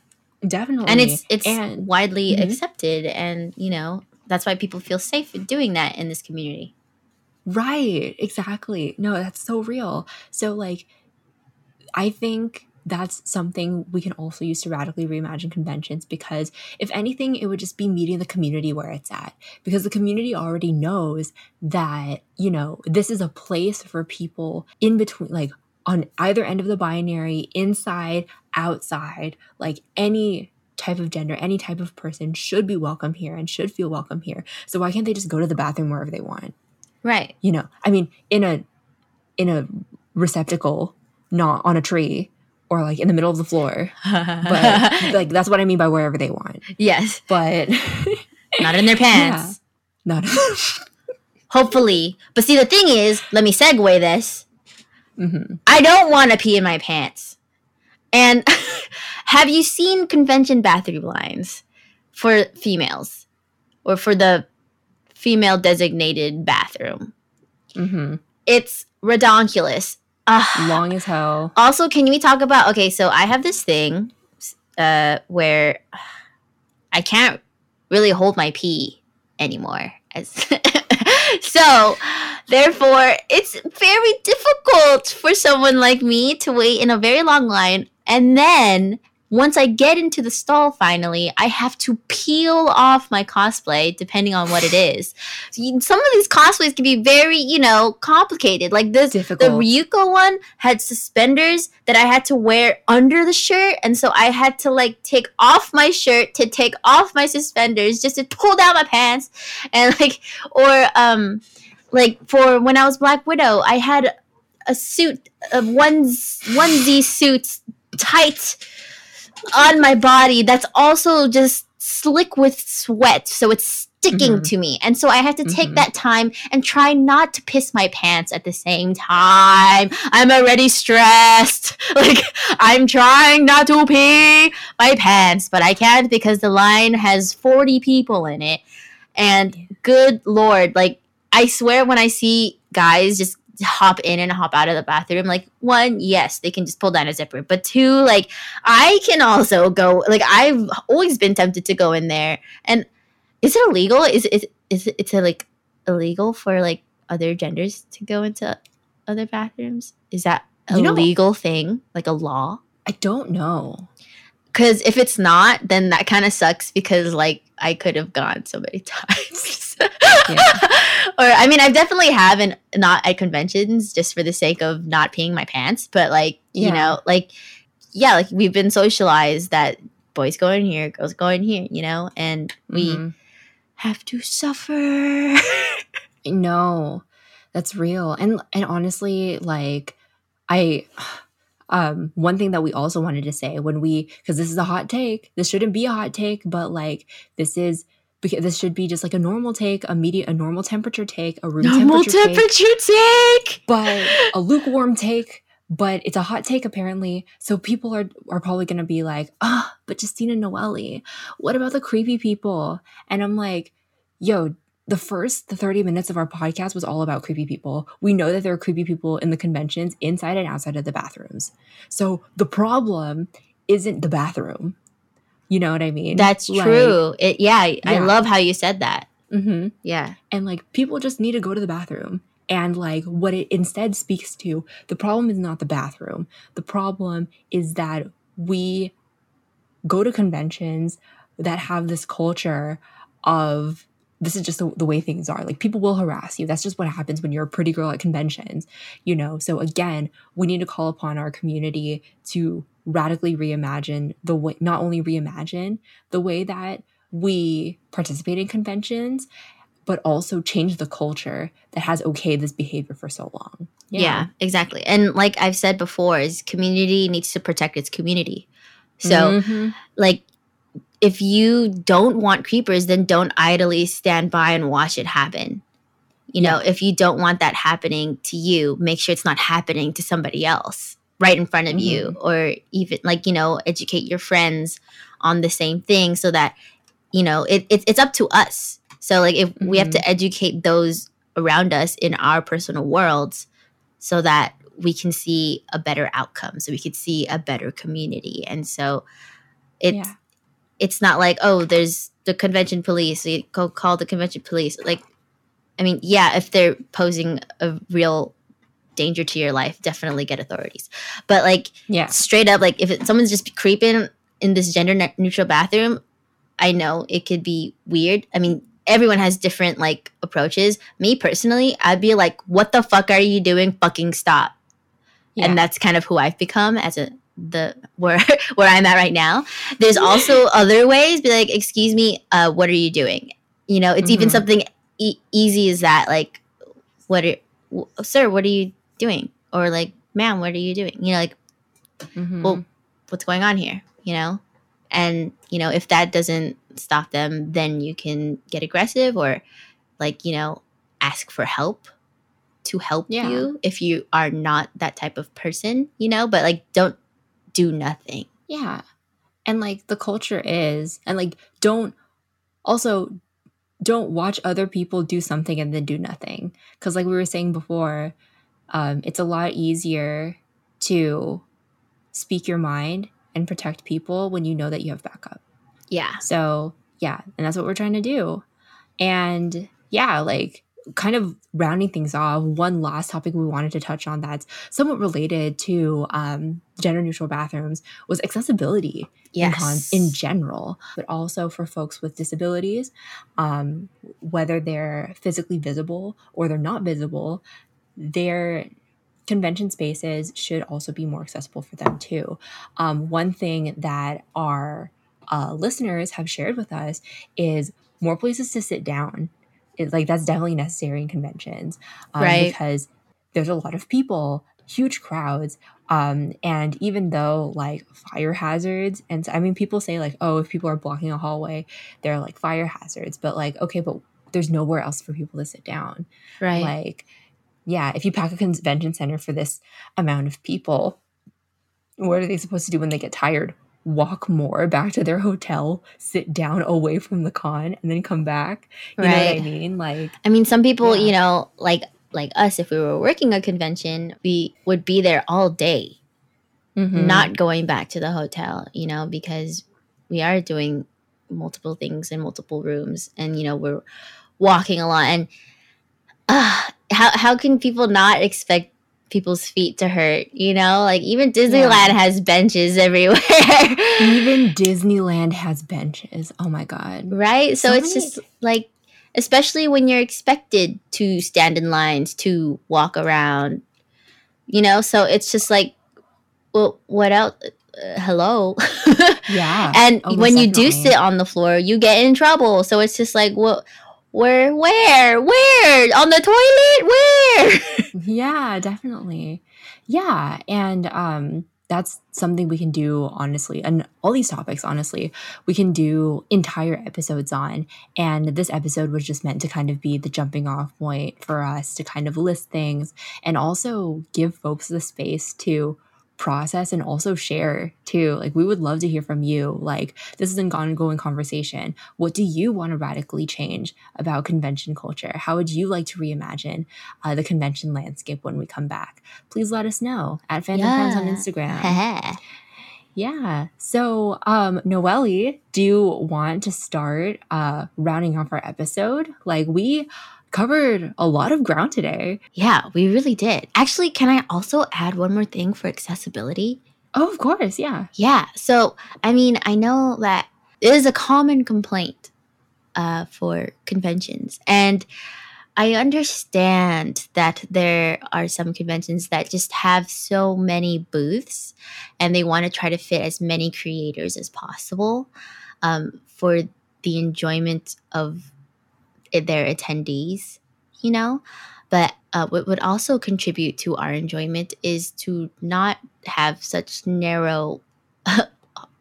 definitely And it's it's and widely Mhm. accepted and you know, that's why people feel safe doing that in this community. Right, exactly. No, that's so real. So like I think that's something we can also use to radically reimagine conventions because if anything it would just be meeting the community where it's at because the community already knows that you know this is a place for people in between like on either end of the binary inside outside like any type of gender any type of person should be welcome here and should feel welcome here so why can't they just go to the bathroom wherever they want right you know i mean in a in a receptacle not on a tree or like in the middle of the floor. But like that's what I mean by wherever they want. yes, But not in their pants. not Hopefully. But see, the thing is, let me segue this. Mhm. I don't want to pee in my pants. And have you seen convention bathroom lines for females or for the female designated bathroom? Mhm. It's redonkulous. Ugh. long as hell. Also, can we talk about okay, so I have this thing uh where I can't really hold my pee anymore. As so therefore it's very difficult for someone like me to wait in a very long line and then once I get into the stall finally, I have to peel off my cosplay depending on what it is. Some of these cosplays can be very, you know, complicated. Like this Difficult. the Ryuko one had suspenders that I had to wear under the shirt, and so I had to like take off my shirt to take off my suspenders just to pull down my pants, and like or um like for when I was Black Widow, I had a suit of ones onesie suits tight on my body that's also just slick with sweat, so it's sticking Mhm. to me. And so I have to take Mhm. that time and try not to piss my pants at the same time. I'm already stressed. Like I'm trying not to pee my pants, but I can't because the line has 40 people in it. And good lord, like I swear when I see guys just hop in and hop out of the bathroom, like one, yes, they can just pull down a zipper. But two, like I can also go like I've always been tempted to go in there. And is it illegal? Is is is it it's a, like illegal for like other genders to go into other bathrooms? Is that a You know- legal thing, like a law? I don't know. Because if it's not, then that kind of sucks because like I could have gone so many times. or I mean, I definitely haven't not at conventions just for the sake of not peeing my pants, but like you Yeah. know, like yeah, like we've been socialized that boys go in here, girls go in here, you know, and we Mhm. have to suffer. No, that's real. And and honestly, like I um one thing that we also wanted to say when we because this is a hot take. This shouldn't be a hot take, but like this is because this should be just like a normal take, a media a normal temperature take, a room Normal temperature, take, temperature take. but a lukewarm take. But it's a hot take apparently. So people are are probably gonna be like, ah, but Justina Noelle, what about the creepy people? And I'm like, yo, the first the 30 minutes of our podcast was all about creepy people. We know that there are creepy people in the conventions inside and outside of the bathrooms. So the problem isn't the bathroom. You know what I mean? That's Like, true. It yeah, I love how you said that. mhm. Yeah. And like people just need to go to the bathroom. And like what it instead speaks to, the problem is not the bathroom. The problem is that we go to conventions that have this culture of this is just the, the way things are. Like people will harass you. That's just what happens when you're a pretty girl at conventions, you know? So again, we need to call upon our community to radically reimagine the way, not only reimagine the way that we participate in conventions, but also change the culture that has okayed this behavior for so long. Yeah. exactly. And like I've said before, is community needs to protect its community. So Mhm. like if you don't want creepers, then don't idly stand by and watch it happen. You know, if you don't want that happening to you, make sure it's not happening to somebody else right in front of you, mm-hmm. or even like you know, educate your friends on the same thing so that you know it, it it's up to us. So like if we have to mm-hmm. educate those around us in our personal worlds, so that we can see a better outcome, so we could see a better community, and so it's Yeah. it's not like oh there's the convention police so you go call the convention police like i mean yeah if they're posing a real danger to your life, definitely get authorities. But like, Yeah. straight up, like if it, someone's just creeping in this gender ne- neutral bathroom, I know it could be weird. I mean, everyone has different like approaches. Me personally, I'd be like, "What the fuck are you doing? Fucking stop!" Yeah. And that's kind of who I've become as a the where where I'm at right now. There's also other ways. Be like, "Excuse me, uh, what are you doing?" You know, it's even Mhm. something e- easy as that. Like, what are, w- sir? What are you doing? Or like, ma'am, what are you doing? You know, like Mhm. well, what's going on here you know and you know if that doesn't stop them then you can get aggressive or like you know ask for help to help Yeah. you if you are not that type of person you know but like don't do nothing Yeah. And like the culture is, and like don't also don't watch other people do something and then do nothing. Cause like we were saying before, um, it's a lot easier to speak your mind and protect people when you know that you have backup. yeah So yeah, and that's what we're trying to do. And yeah, like kind of rounding things off, one last topic we wanted to touch on that's somewhat related to um, gender neutral bathrooms was accessibility in, yes in general, but also for folks with disabilities, um, whether they're physically visible or they're not visible, their convention spaces should also be more accessible for them too. Um, one thing that our uh, listeners have shared with us is more places to sit down. It, like that's definitely necessary in conventions, um, Right. Because there's a lot of people, huge crowds, um, and even though like fire hazards, and I mean, people say like, oh, if people are blocking a hallway, they're like fire hazards, but like, okay, but there's nowhere else for people to sit down. right Like, yeah, if you pack a convention center for this amount of people, what are they supposed to do when they get tired? Walk more back to their hotel, sit down away from the con, and then come back. You know what I mean? Like, i mean some people Yeah. you know like like us if we were working a convention we would be there all day mhm. not going back to the hotel, you know, because we are doing multiple things in multiple rooms and you know, we're walking a lot and uh, how how can people not expect people's feet to hurt, you know? Like even Disneyland has benches everywhere. even Disneyland has benches. Oh my god. right? So, So it's many- just like especially when you're expected to stand in lines to walk around you know so it's just like well what else uh, hello Yeah. and Oh, when you do sit on the floor you get in trouble so it's just like well where where where? On the toilet? Where? Yeah, definitely. Yeah, and um that's something we can do honestly and all these topics honestly we can do entire episodes on and this episode was just meant to kind of be the jumping off point for us to kind of list things and also give folks the space to process and also share too like we would love to hear from you like this is an ongoing conversation what do you want to radically change about convention culture how would you like to reimagine uh, the convention landscape when we come back please let us know at Fandom Friends on Instagram. yeah. So, um, Noelle, do you want to start uh, rounding off our episode? Like, we covered a lot of ground today. yeah we really did actually can i also add one more thing for accessibility Oh, of course. Yeah. Yeah. So, I mean, I know that it is a common complaint uh, for conventions. And I understand that there are some conventions that just have so many booths and they want to try to fit as many creators as possible um, for the enjoyment of their attendees, you know? But uh, what would also contribute to our enjoyment is to not have such narrow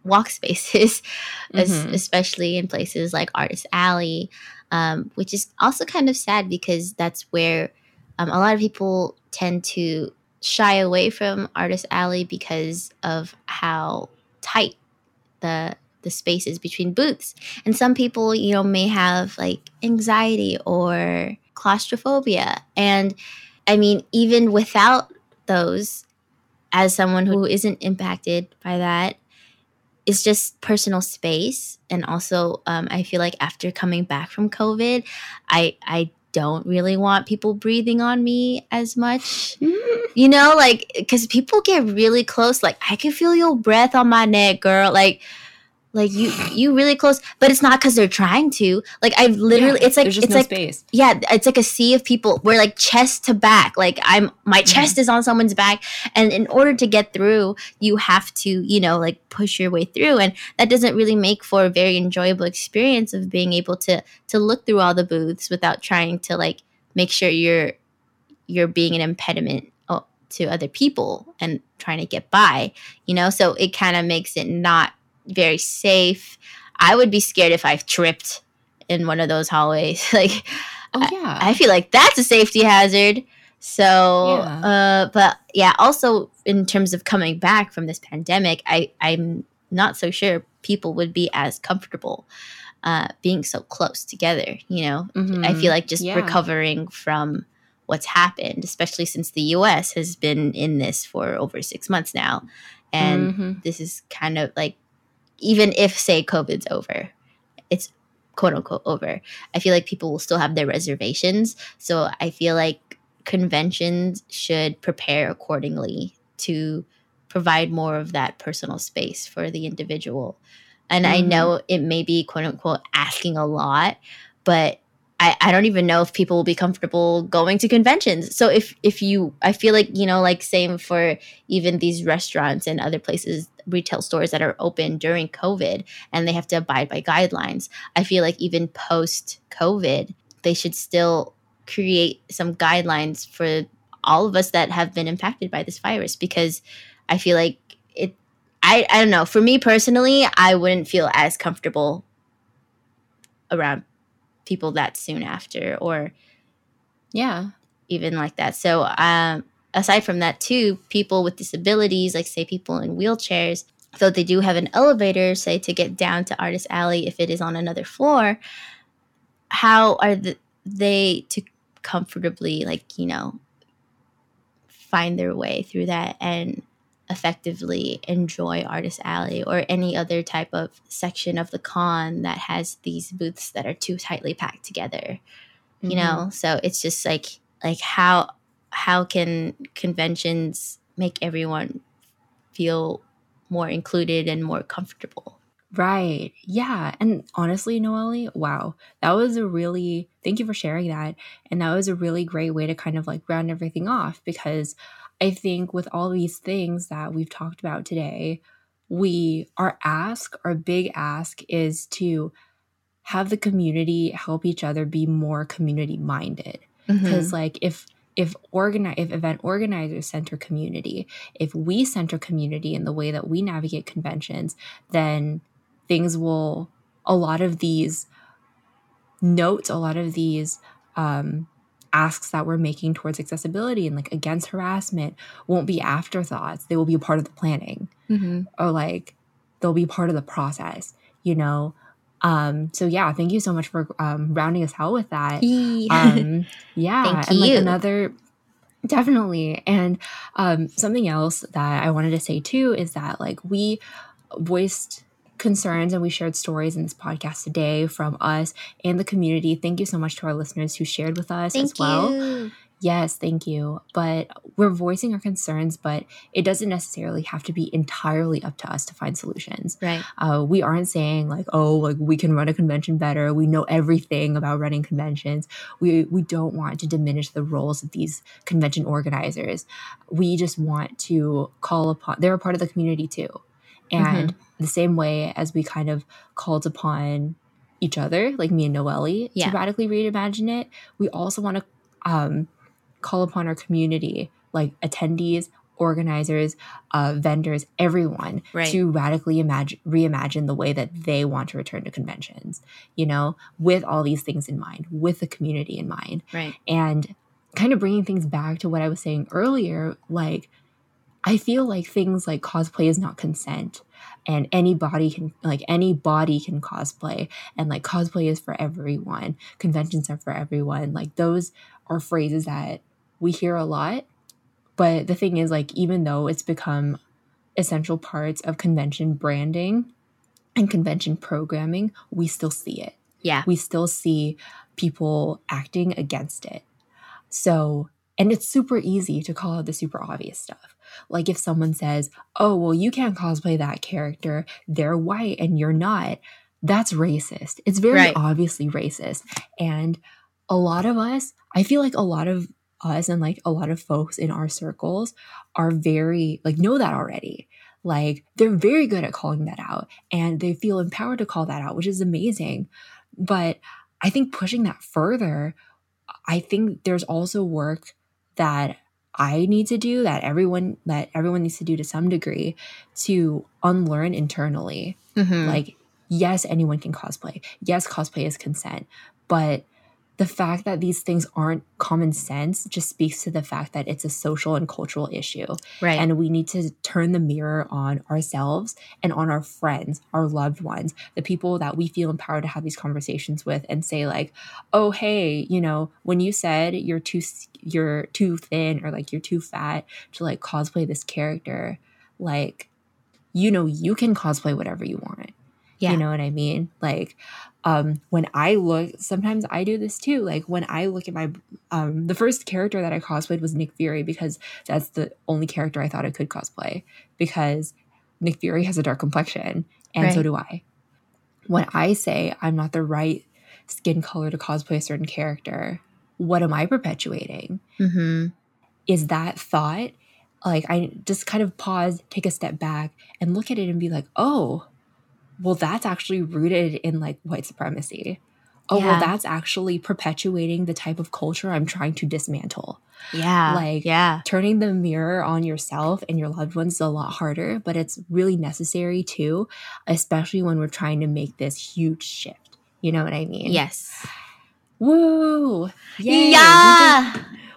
walk spaces, es- Mhm. especially in places like Artist Alley, um, which is also kind of sad because that's where um, a lot of people tend to shy away from Artist Alley because of how tight the the spaces between booths. And some people, you know, may have like anxiety or claustrophobia. And I mean, even without those, as someone who isn't impacted by that, it's just personal space. And also, um, I feel like after coming back from COVID, I I don't really want people breathing on me as much. you know, like because people get really close. Like I can feel your breath on my neck, girl. Like like you you really close but it's not because they're trying to like i've literally yeah, it's like it's no like space. yeah it's like a sea of people we're like chest to back like i'm my mm-hmm. chest mm-hmm. is on someone's back and in order to get through you have to you know like push your way through and that doesn't really make for a very enjoyable experience of being able to to look through all the booths without trying to like make sure you're you're being an impediment oh, to other people and trying to get by you know so it kind of makes it not very safe. I would be scared if I tripped in one of those hallways. like, oh yeah, I, I, feel like that's a safety hazard. So, yeah. uh, but yeah, also in terms of coming back from this pandemic, I I'm not so sure people would be as comfortable uh, being so close together. You know, mm-hmm. I feel like just yeah. recovering from what's happened, especially since the U.S. has been in this for over six months now, and mm-hmm. this is kind of like even if say COVID's over, it's quote unquote over. I feel like people will still have their reservations. So I feel like conventions should prepare accordingly to provide more of that personal space for the individual. And mm-hmm. I know it may be quote unquote asking a lot, but I, I don't even know if people will be comfortable going to conventions. So if if you I feel like, you know, like same for even these restaurants and other places, retail stores that are open during COVID and they have to abide by guidelines. I feel like even post COVID, they should still create some guidelines for all of us that have been impacted by this virus because I feel like it I, I don't know. For me personally, I wouldn't feel as comfortable around people that soon after or yeah even like that so um aside from that too people with disabilities like say people in wheelchairs though they do have an elevator say to get down to artist alley if it is on another floor how are the, they to comfortably like you know find their way through that and effectively enjoy Artist Alley or any other type of section of the con that has these booths that are too tightly packed together. Mm-hmm. You know, so it's just like like how how can conventions make everyone feel more included and more comfortable? Right. Yeah. And honestly, Noelle, wow, that was a really, thank you for sharing that. And that was a really great way to kind of like round everything off because I think with all these things that we've talked about today, we our ask, our big ask is to have the community help each other be more community minded. Because mm-hmm. like if if organize if event organizers center community, if we center community in the way that we navigate conventions, then things will a lot of these notes, a lot of these um, asks that we're making towards accessibility and like against harassment won't be afterthoughts. They will be a part of the planning mm-hmm. or like they'll be part of the process, you know? Um, so yeah, thank you so much for um, rounding us out with that. Um, yeah. thank and like another definitely. And um, something else that I wanted to say too is that like we voiced concerns and we shared stories in this podcast today from us and the community. Thank you so much to our listeners who shared with us thank as well. You. Yes, thank you. But we're voicing our concerns, but it doesn't necessarily have to be entirely up to us to find solutions. Right. Uh, we aren't saying like, oh, like we can run a convention better. We know everything about running conventions. We we don't want to diminish the roles of these convention organizers. We just want to call upon. They're a part of the community too, and. Mm-hmm the same way as we kind of called upon each other, like me and Noelle, yeah. to radically reimagine it, we also want to um, call upon our community, like attendees, organizers, uh, vendors, everyone, right. to radically imagine, reimagine the way that they want to return to conventions. You know, with all these things in mind, with the community in mind, right? And kind of bringing things back to what I was saying earlier, like I feel like things like cosplay is not consent and anybody can like any body can cosplay and like cosplay is for everyone conventions are for everyone like those are phrases that we hear a lot but the thing is like even though it's become essential parts of convention branding and convention programming we still see it yeah we still see people acting against it so And it's super easy to call out the super obvious stuff. Like if someone says, oh, well, you can't cosplay that character, they're white and you're not, that's racist. It's very Right. obviously racist. And a lot of us, I feel like a lot of us and like a lot of folks in our circles are very, like, know that already. Like they're very good at calling that out and they feel empowered to call that out, which is amazing. But I think pushing that further, I think there's also work that I need to do that everyone that everyone needs to do to some degree to unlearn internally. Mhm. Like, yes, anyone can cosplay. Yes, cosplay is consent. But the fact that these things aren't common sense just speaks to the fact that it's a social and cultural issue. right. And we need to turn the mirror on ourselves and on our friends, our loved ones, the people that we feel empowered to have these conversations with and say like, "Oh, hey, you know, when you said you're too you're too thin or like you're too fat to like cosplay this character, like you know, you can cosplay whatever you want." Yeah. You know what I mean? Like, um, when I look, sometimes I do this too. Like when I look at my, um, the first character that I cosplayed was Nick Fury because that's the only character I thought I could cosplay because Nick Fury has a dark complexion and so do I. When I say I'm not the right skin color to cosplay a certain character, what am I perpetuating? hmm is that thought like i just kind of pause take a step back and look at it and be like oh well that's actually rooted in like white supremacy oh Yeah. well that's actually perpetuating the type of culture i'm trying to dismantle Yeah. Like- yeah. turning the mirror on yourself and your loved ones is a lot harder but it's really necessary too especially when we're trying to make this huge shift you know what i mean Yes. woo Yay. We did- yeah.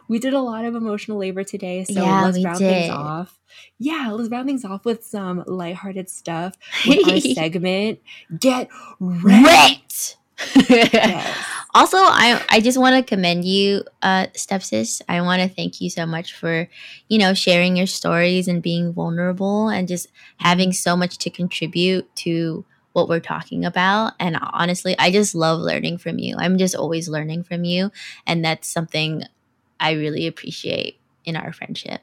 we did a lot of emotional labor today, so Yeah, let's round did. things off. Yeah, let's round things off with some lighthearted stuff with our segment. Get wrecked. Yes. Also, I I just want to commend you, uh, Step Sis. I want to thank you so much for, you know, sharing your stories and being vulnerable and just having so much to contribute to what we're talking about. And honestly, I just love learning from you. I'm just always learning from you, and that's something I really appreciate in our friendship.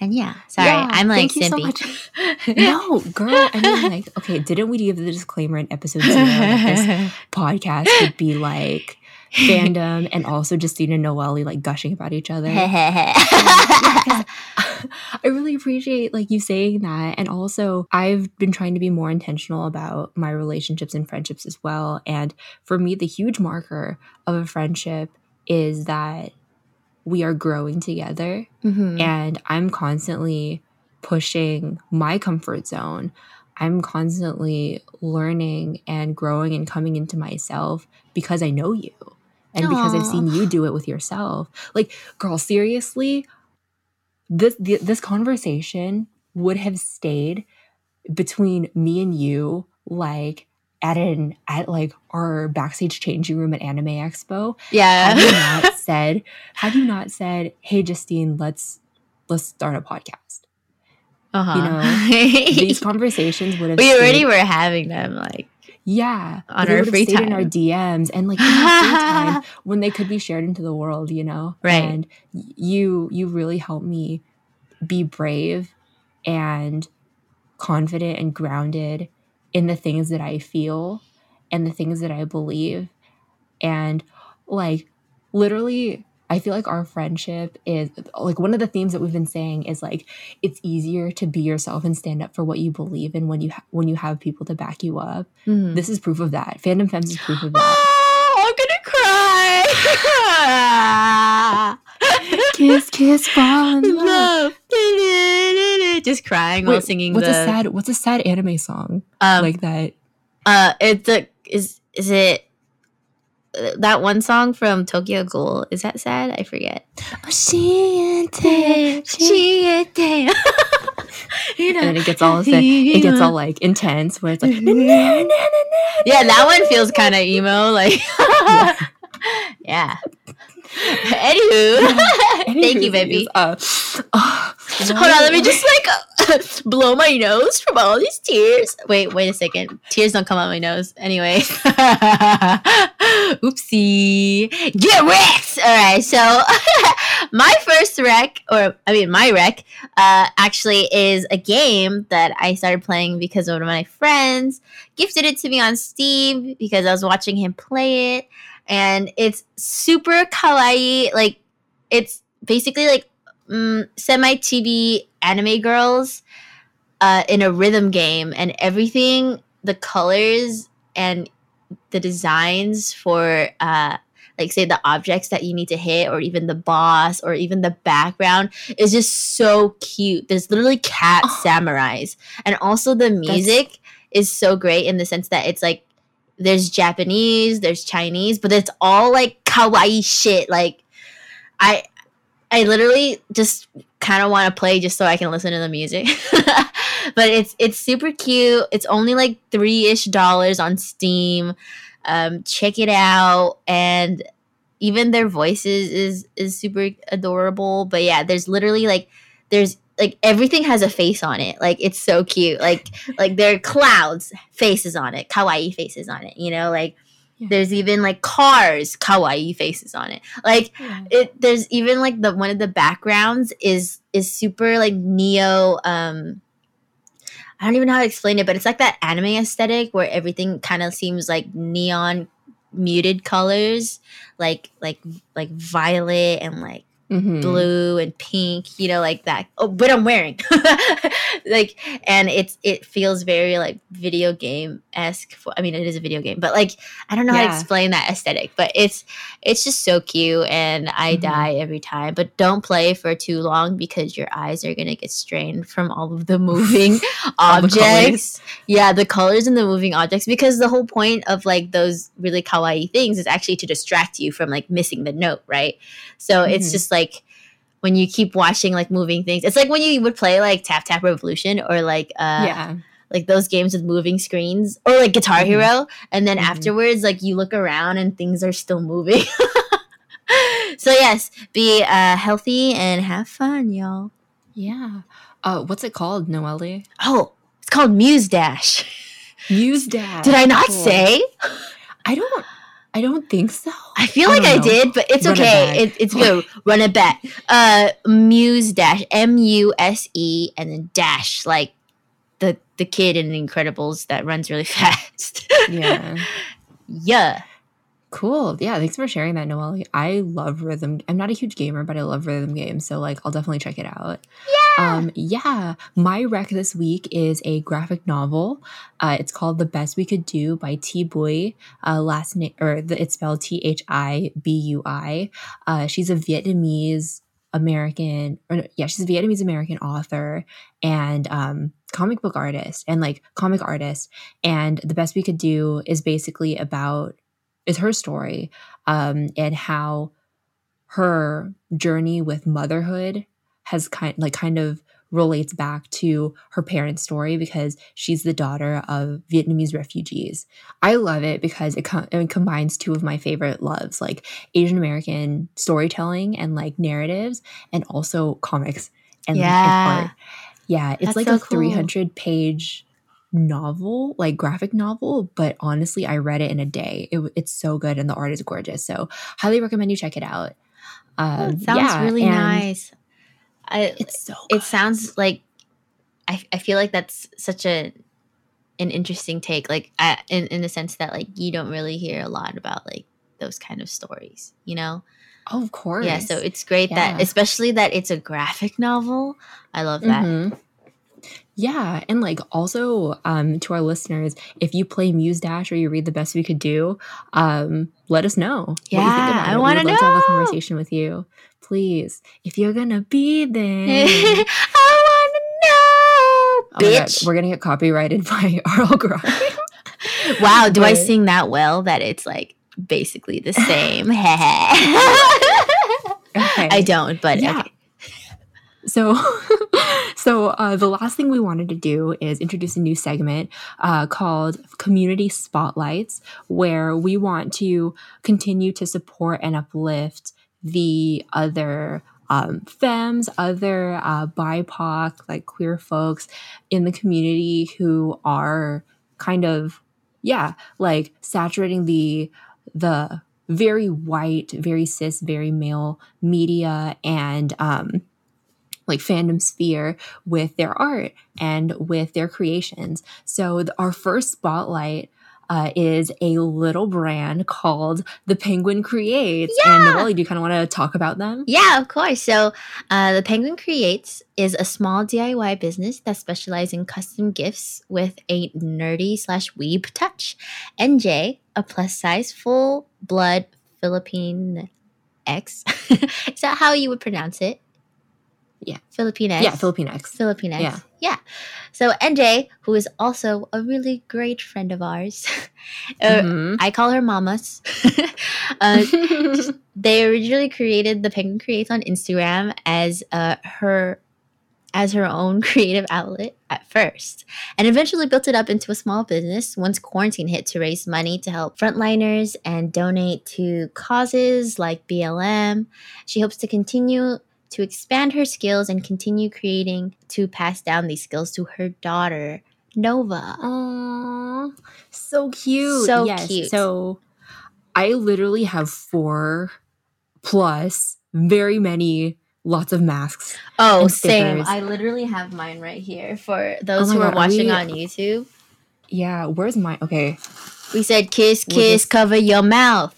And yeah, sorry, Yeah, I'm like so simpy. much. No, girl. I mean, like, okay, didn't we give the disclaimer in episode zero that this podcast would be like fandom and also Justina and Noelle like gushing about each other? Um, I really appreciate like you saying that. And also I've been trying to be more intentional about my relationships and friendships as well. And for me, the huge marker of a friendship is that we are growing together Mhm. and I'm constantly pushing my comfort zone. I'm constantly learning and growing and coming into myself because I know you and because I've seen you do it with yourself. Like, girl, seriously, this th- this conversation would have stayed between me and you like at an at like our backstage changing room at Anime Expo Yeah. had you not said had you not said hey justine let's let's start a podcast uh-huh. You know, these conversations would have we already stayed- were having them like yeah on our free stayed in our dms and like in our free time when they could be shared into the world you know Right. and you you really helped me be brave and confident and grounded in the things that i feel and the things that i believe and like literally i feel like our friendship is like one of the themes that we've been saying is like it's easier to be yourself and stand up for what you believe in when you ha- when you have people to back you up Mhm. this is proof of that fandom femmes is proof of that Oh, I'm gonna cry. kiss kiss fall in love Love. Just crying while singing what's the a sad what's a sad anime song um, like that uh it's a is is it uh, that one song from Tokyo Ghoul is that sad? I forget. You know. and then it gets all sad, it gets all like intense where it's like na, na, na, na, na, yeah, that one feels kind of emo. Like, yeah. Anywho, thank you, baby. Uh, uh, Hold on, let me just like. blow my nose from all these tears. Wait, wait a second. Tears don't come out my nose. Anyway. Oopsie. Get wrecked! Alright, so my first wreck, or I mean my wreck, uh, actually is a game that I started playing because one of my friends gifted it to me on Steam because I was watching him play it. And it's super kawaii. Like, it's basically like mm, semi TV anime girls uh, in a rhythm game, and everything, the colors and the designs for uh, like say the objects that you need to hit or even the boss or even the background is just so cute there's literally cat oh. samurais and also the music That's- is so great in the sense that it's like there's japanese there's chinese but it's all like kawaii shit like i I literally just kind of want to play just so I can listen to the music. but it's it's super cute. It's only like three ish dollars on Steam. Um, check it out, and even their voices is is super adorable. But yeah, there's literally like there's like everything has a face on it. Like it's so cute. Like like there are clouds faces on it, kawaii faces on it. You know, like yeah. There's even like cars, kawaii faces on it. Like yeah. it there's even like the one of the backgrounds is is super like neo um I don't even know how to explain it, but it's like that anime aesthetic where everything kind of seems like neon muted colors, like like like violet and like mm-hmm. blue and pink, you know, like that. Oh, but I'm wearing like, and it's it feels very like video game esque. I mean, it is a video game, but like I don't know yeah. how to explain that aesthetic, but it's it's just so cute, and I mm-hmm. die every time. But don't play for too long because your eyes are gonna get strained from all of the moving objects. The yeah, the colors and the moving objects, because the whole point of like those really kawaii things is actually to distract you from like missing the note, right? So mm-hmm. it's just like when you keep watching like moving things. It's like when you would play like Tap Tap Revolution or like uh yeah. like those games with moving screens or like Guitar mm-hmm. Hero and then mm-hmm. afterwards like you look around and things are still moving. so yes, be uh healthy and have fun, y'all. Yeah. Uh what's it called, Noelle? Oh, it's called Muse Dash. Muse Dash. Did I not cool. say? I don't I don't think so. I feel like I, I did, but it's Run okay. It, it's good. Run it back. Uh, Muse dash M U S E and then dash like the the kid in the Incredibles that runs really fast. yeah. Yeah. Cool. Yeah, thanks for sharing that, Noelle. I love rhythm. I'm not a huge gamer, but I love rhythm games, so like I'll definitely check it out. Yeah. Um, yeah. My rec this week is a graphic novel. Uh, it's called The Best We Could Do by Thi Bui. Uh, last name or the, it's spelled T H I B U I. Uh, she's a Vietnamese American, or no, yeah, she's a Vietnamese American author and um, comic book artist and like comic artist. And the best we could do is basically about is her story um, and how her journey with motherhood has kind like kind of relates back to her parents' story because she's the daughter of Vietnamese refugees. I love it because it, com- it combines two of my favorite loves, like Asian American storytelling and like narratives, and also comics and, yeah. and art. Yeah, it's That's like so a cool. 300 page novel, like graphic novel, but honestly, I read it in a day. It, it's so good and the art is gorgeous. So, highly recommend you check it out. Um, it sounds yeah, really nice. I, it's so good. It sounds like I, I feel like that's such a an interesting take like I, in in the sense that like you don't really hear a lot about like those kind of stories, you know? Oh, of course. Yeah, so it's great yeah. that especially that it's a graphic novel. I love that. Mm-hmm. Yeah, and like also um, to our listeners, if you play Muse Dash or you read the best we could do, um, let us know. Yeah, I want to know. to have a conversation with you, please. If you're gonna be there, I want to know, oh bitch. We're gonna get copyrighted by Arl Grime. wow, do I sing that well that it's like basically the same? okay. I don't, but yeah. okay. So, so uh, the last thing we wanted to do is introduce a new segment uh, called Community Spotlights, where we want to continue to support and uplift the other um, femmes, other uh, BIPOC, like queer folks in the community who are kind of, yeah, like saturating the the very white, very cis, very male media and um, like fandom sphere with their art and with their creations. So the, our first spotlight uh, is a little brand called The Penguin Creates. Yeah. And Noelle, do you kind of want to talk about them? Yeah, of course. So, uh, The Penguin Creates is a small DIY business that specializes in custom gifts with a nerdy slash weeb touch. NJ, a plus size, full blood Philippine X. is that how you would pronounce it? Yeah. Philippine X. Yeah, Filipinx. Filipine X. Yeah. Yeah. So NJ, who is also a really great friend of ours, uh, Mhm. I call her Mamas. uh, they originally created the Penguin Creates on Instagram as uh, her as her own creative outlet at first, and eventually built it up into a small business once quarantine hit to raise money to help frontliners and donate to causes like BLM. She hopes to continue to expand her skills and continue creating to pass down these skills to her daughter Nova. Aw, so cute. So yes. cute. So I literally have four plus very many lots of masks. Oh, same. I literally have mine right here for those oh my who are God, are watching we- on YouTube. Yeah, where's my okay. We said kiss, kiss, just- cover your mouth.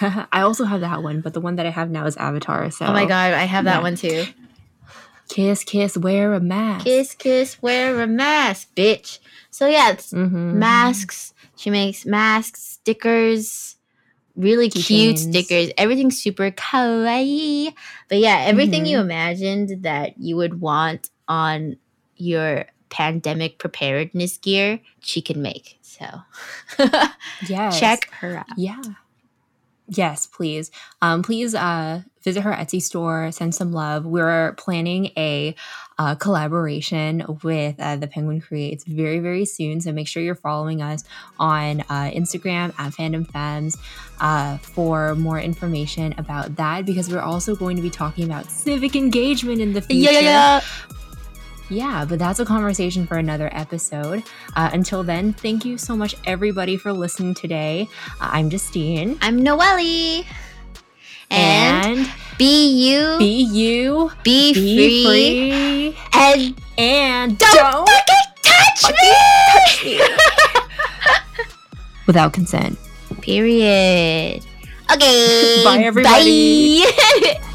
I also have that one, but the one that I have now is Avatar. So Oh my god, I have that yeah. one too. kiss, kiss, wear a mask. Kiss, kiss, wear a mask, bitch. So yeah, it's Mhm. masks. She makes masks, stickers, really cute stickers. Everything's super kawaii. But yeah, everything Mhm. you imagined that you would want on your pandemic preparedness gear, she can make. So Yes. check her out. Yeah. Yes, please. Um, please uh, visit her Etsy store, send some love. We're planning a uh, collaboration with uh, the Penguin Creates very, very soon. So make sure you're following us on uh, Instagram at Fandom Femmes uh, for more information about that because we're also going to be talking about civic engagement in the future. Yeah, yeah, yeah. Yeah, but that's a conversation for another episode. Uh, until then, thank you so much, everybody, for listening today. Uh, I'm Justine. I'm Noelle. And, And, be you, be you, be, be free, free, and and don't, don't, fucking touch fucking me! touch me. without consent. Period. Okay. Bye, everybody. Bye.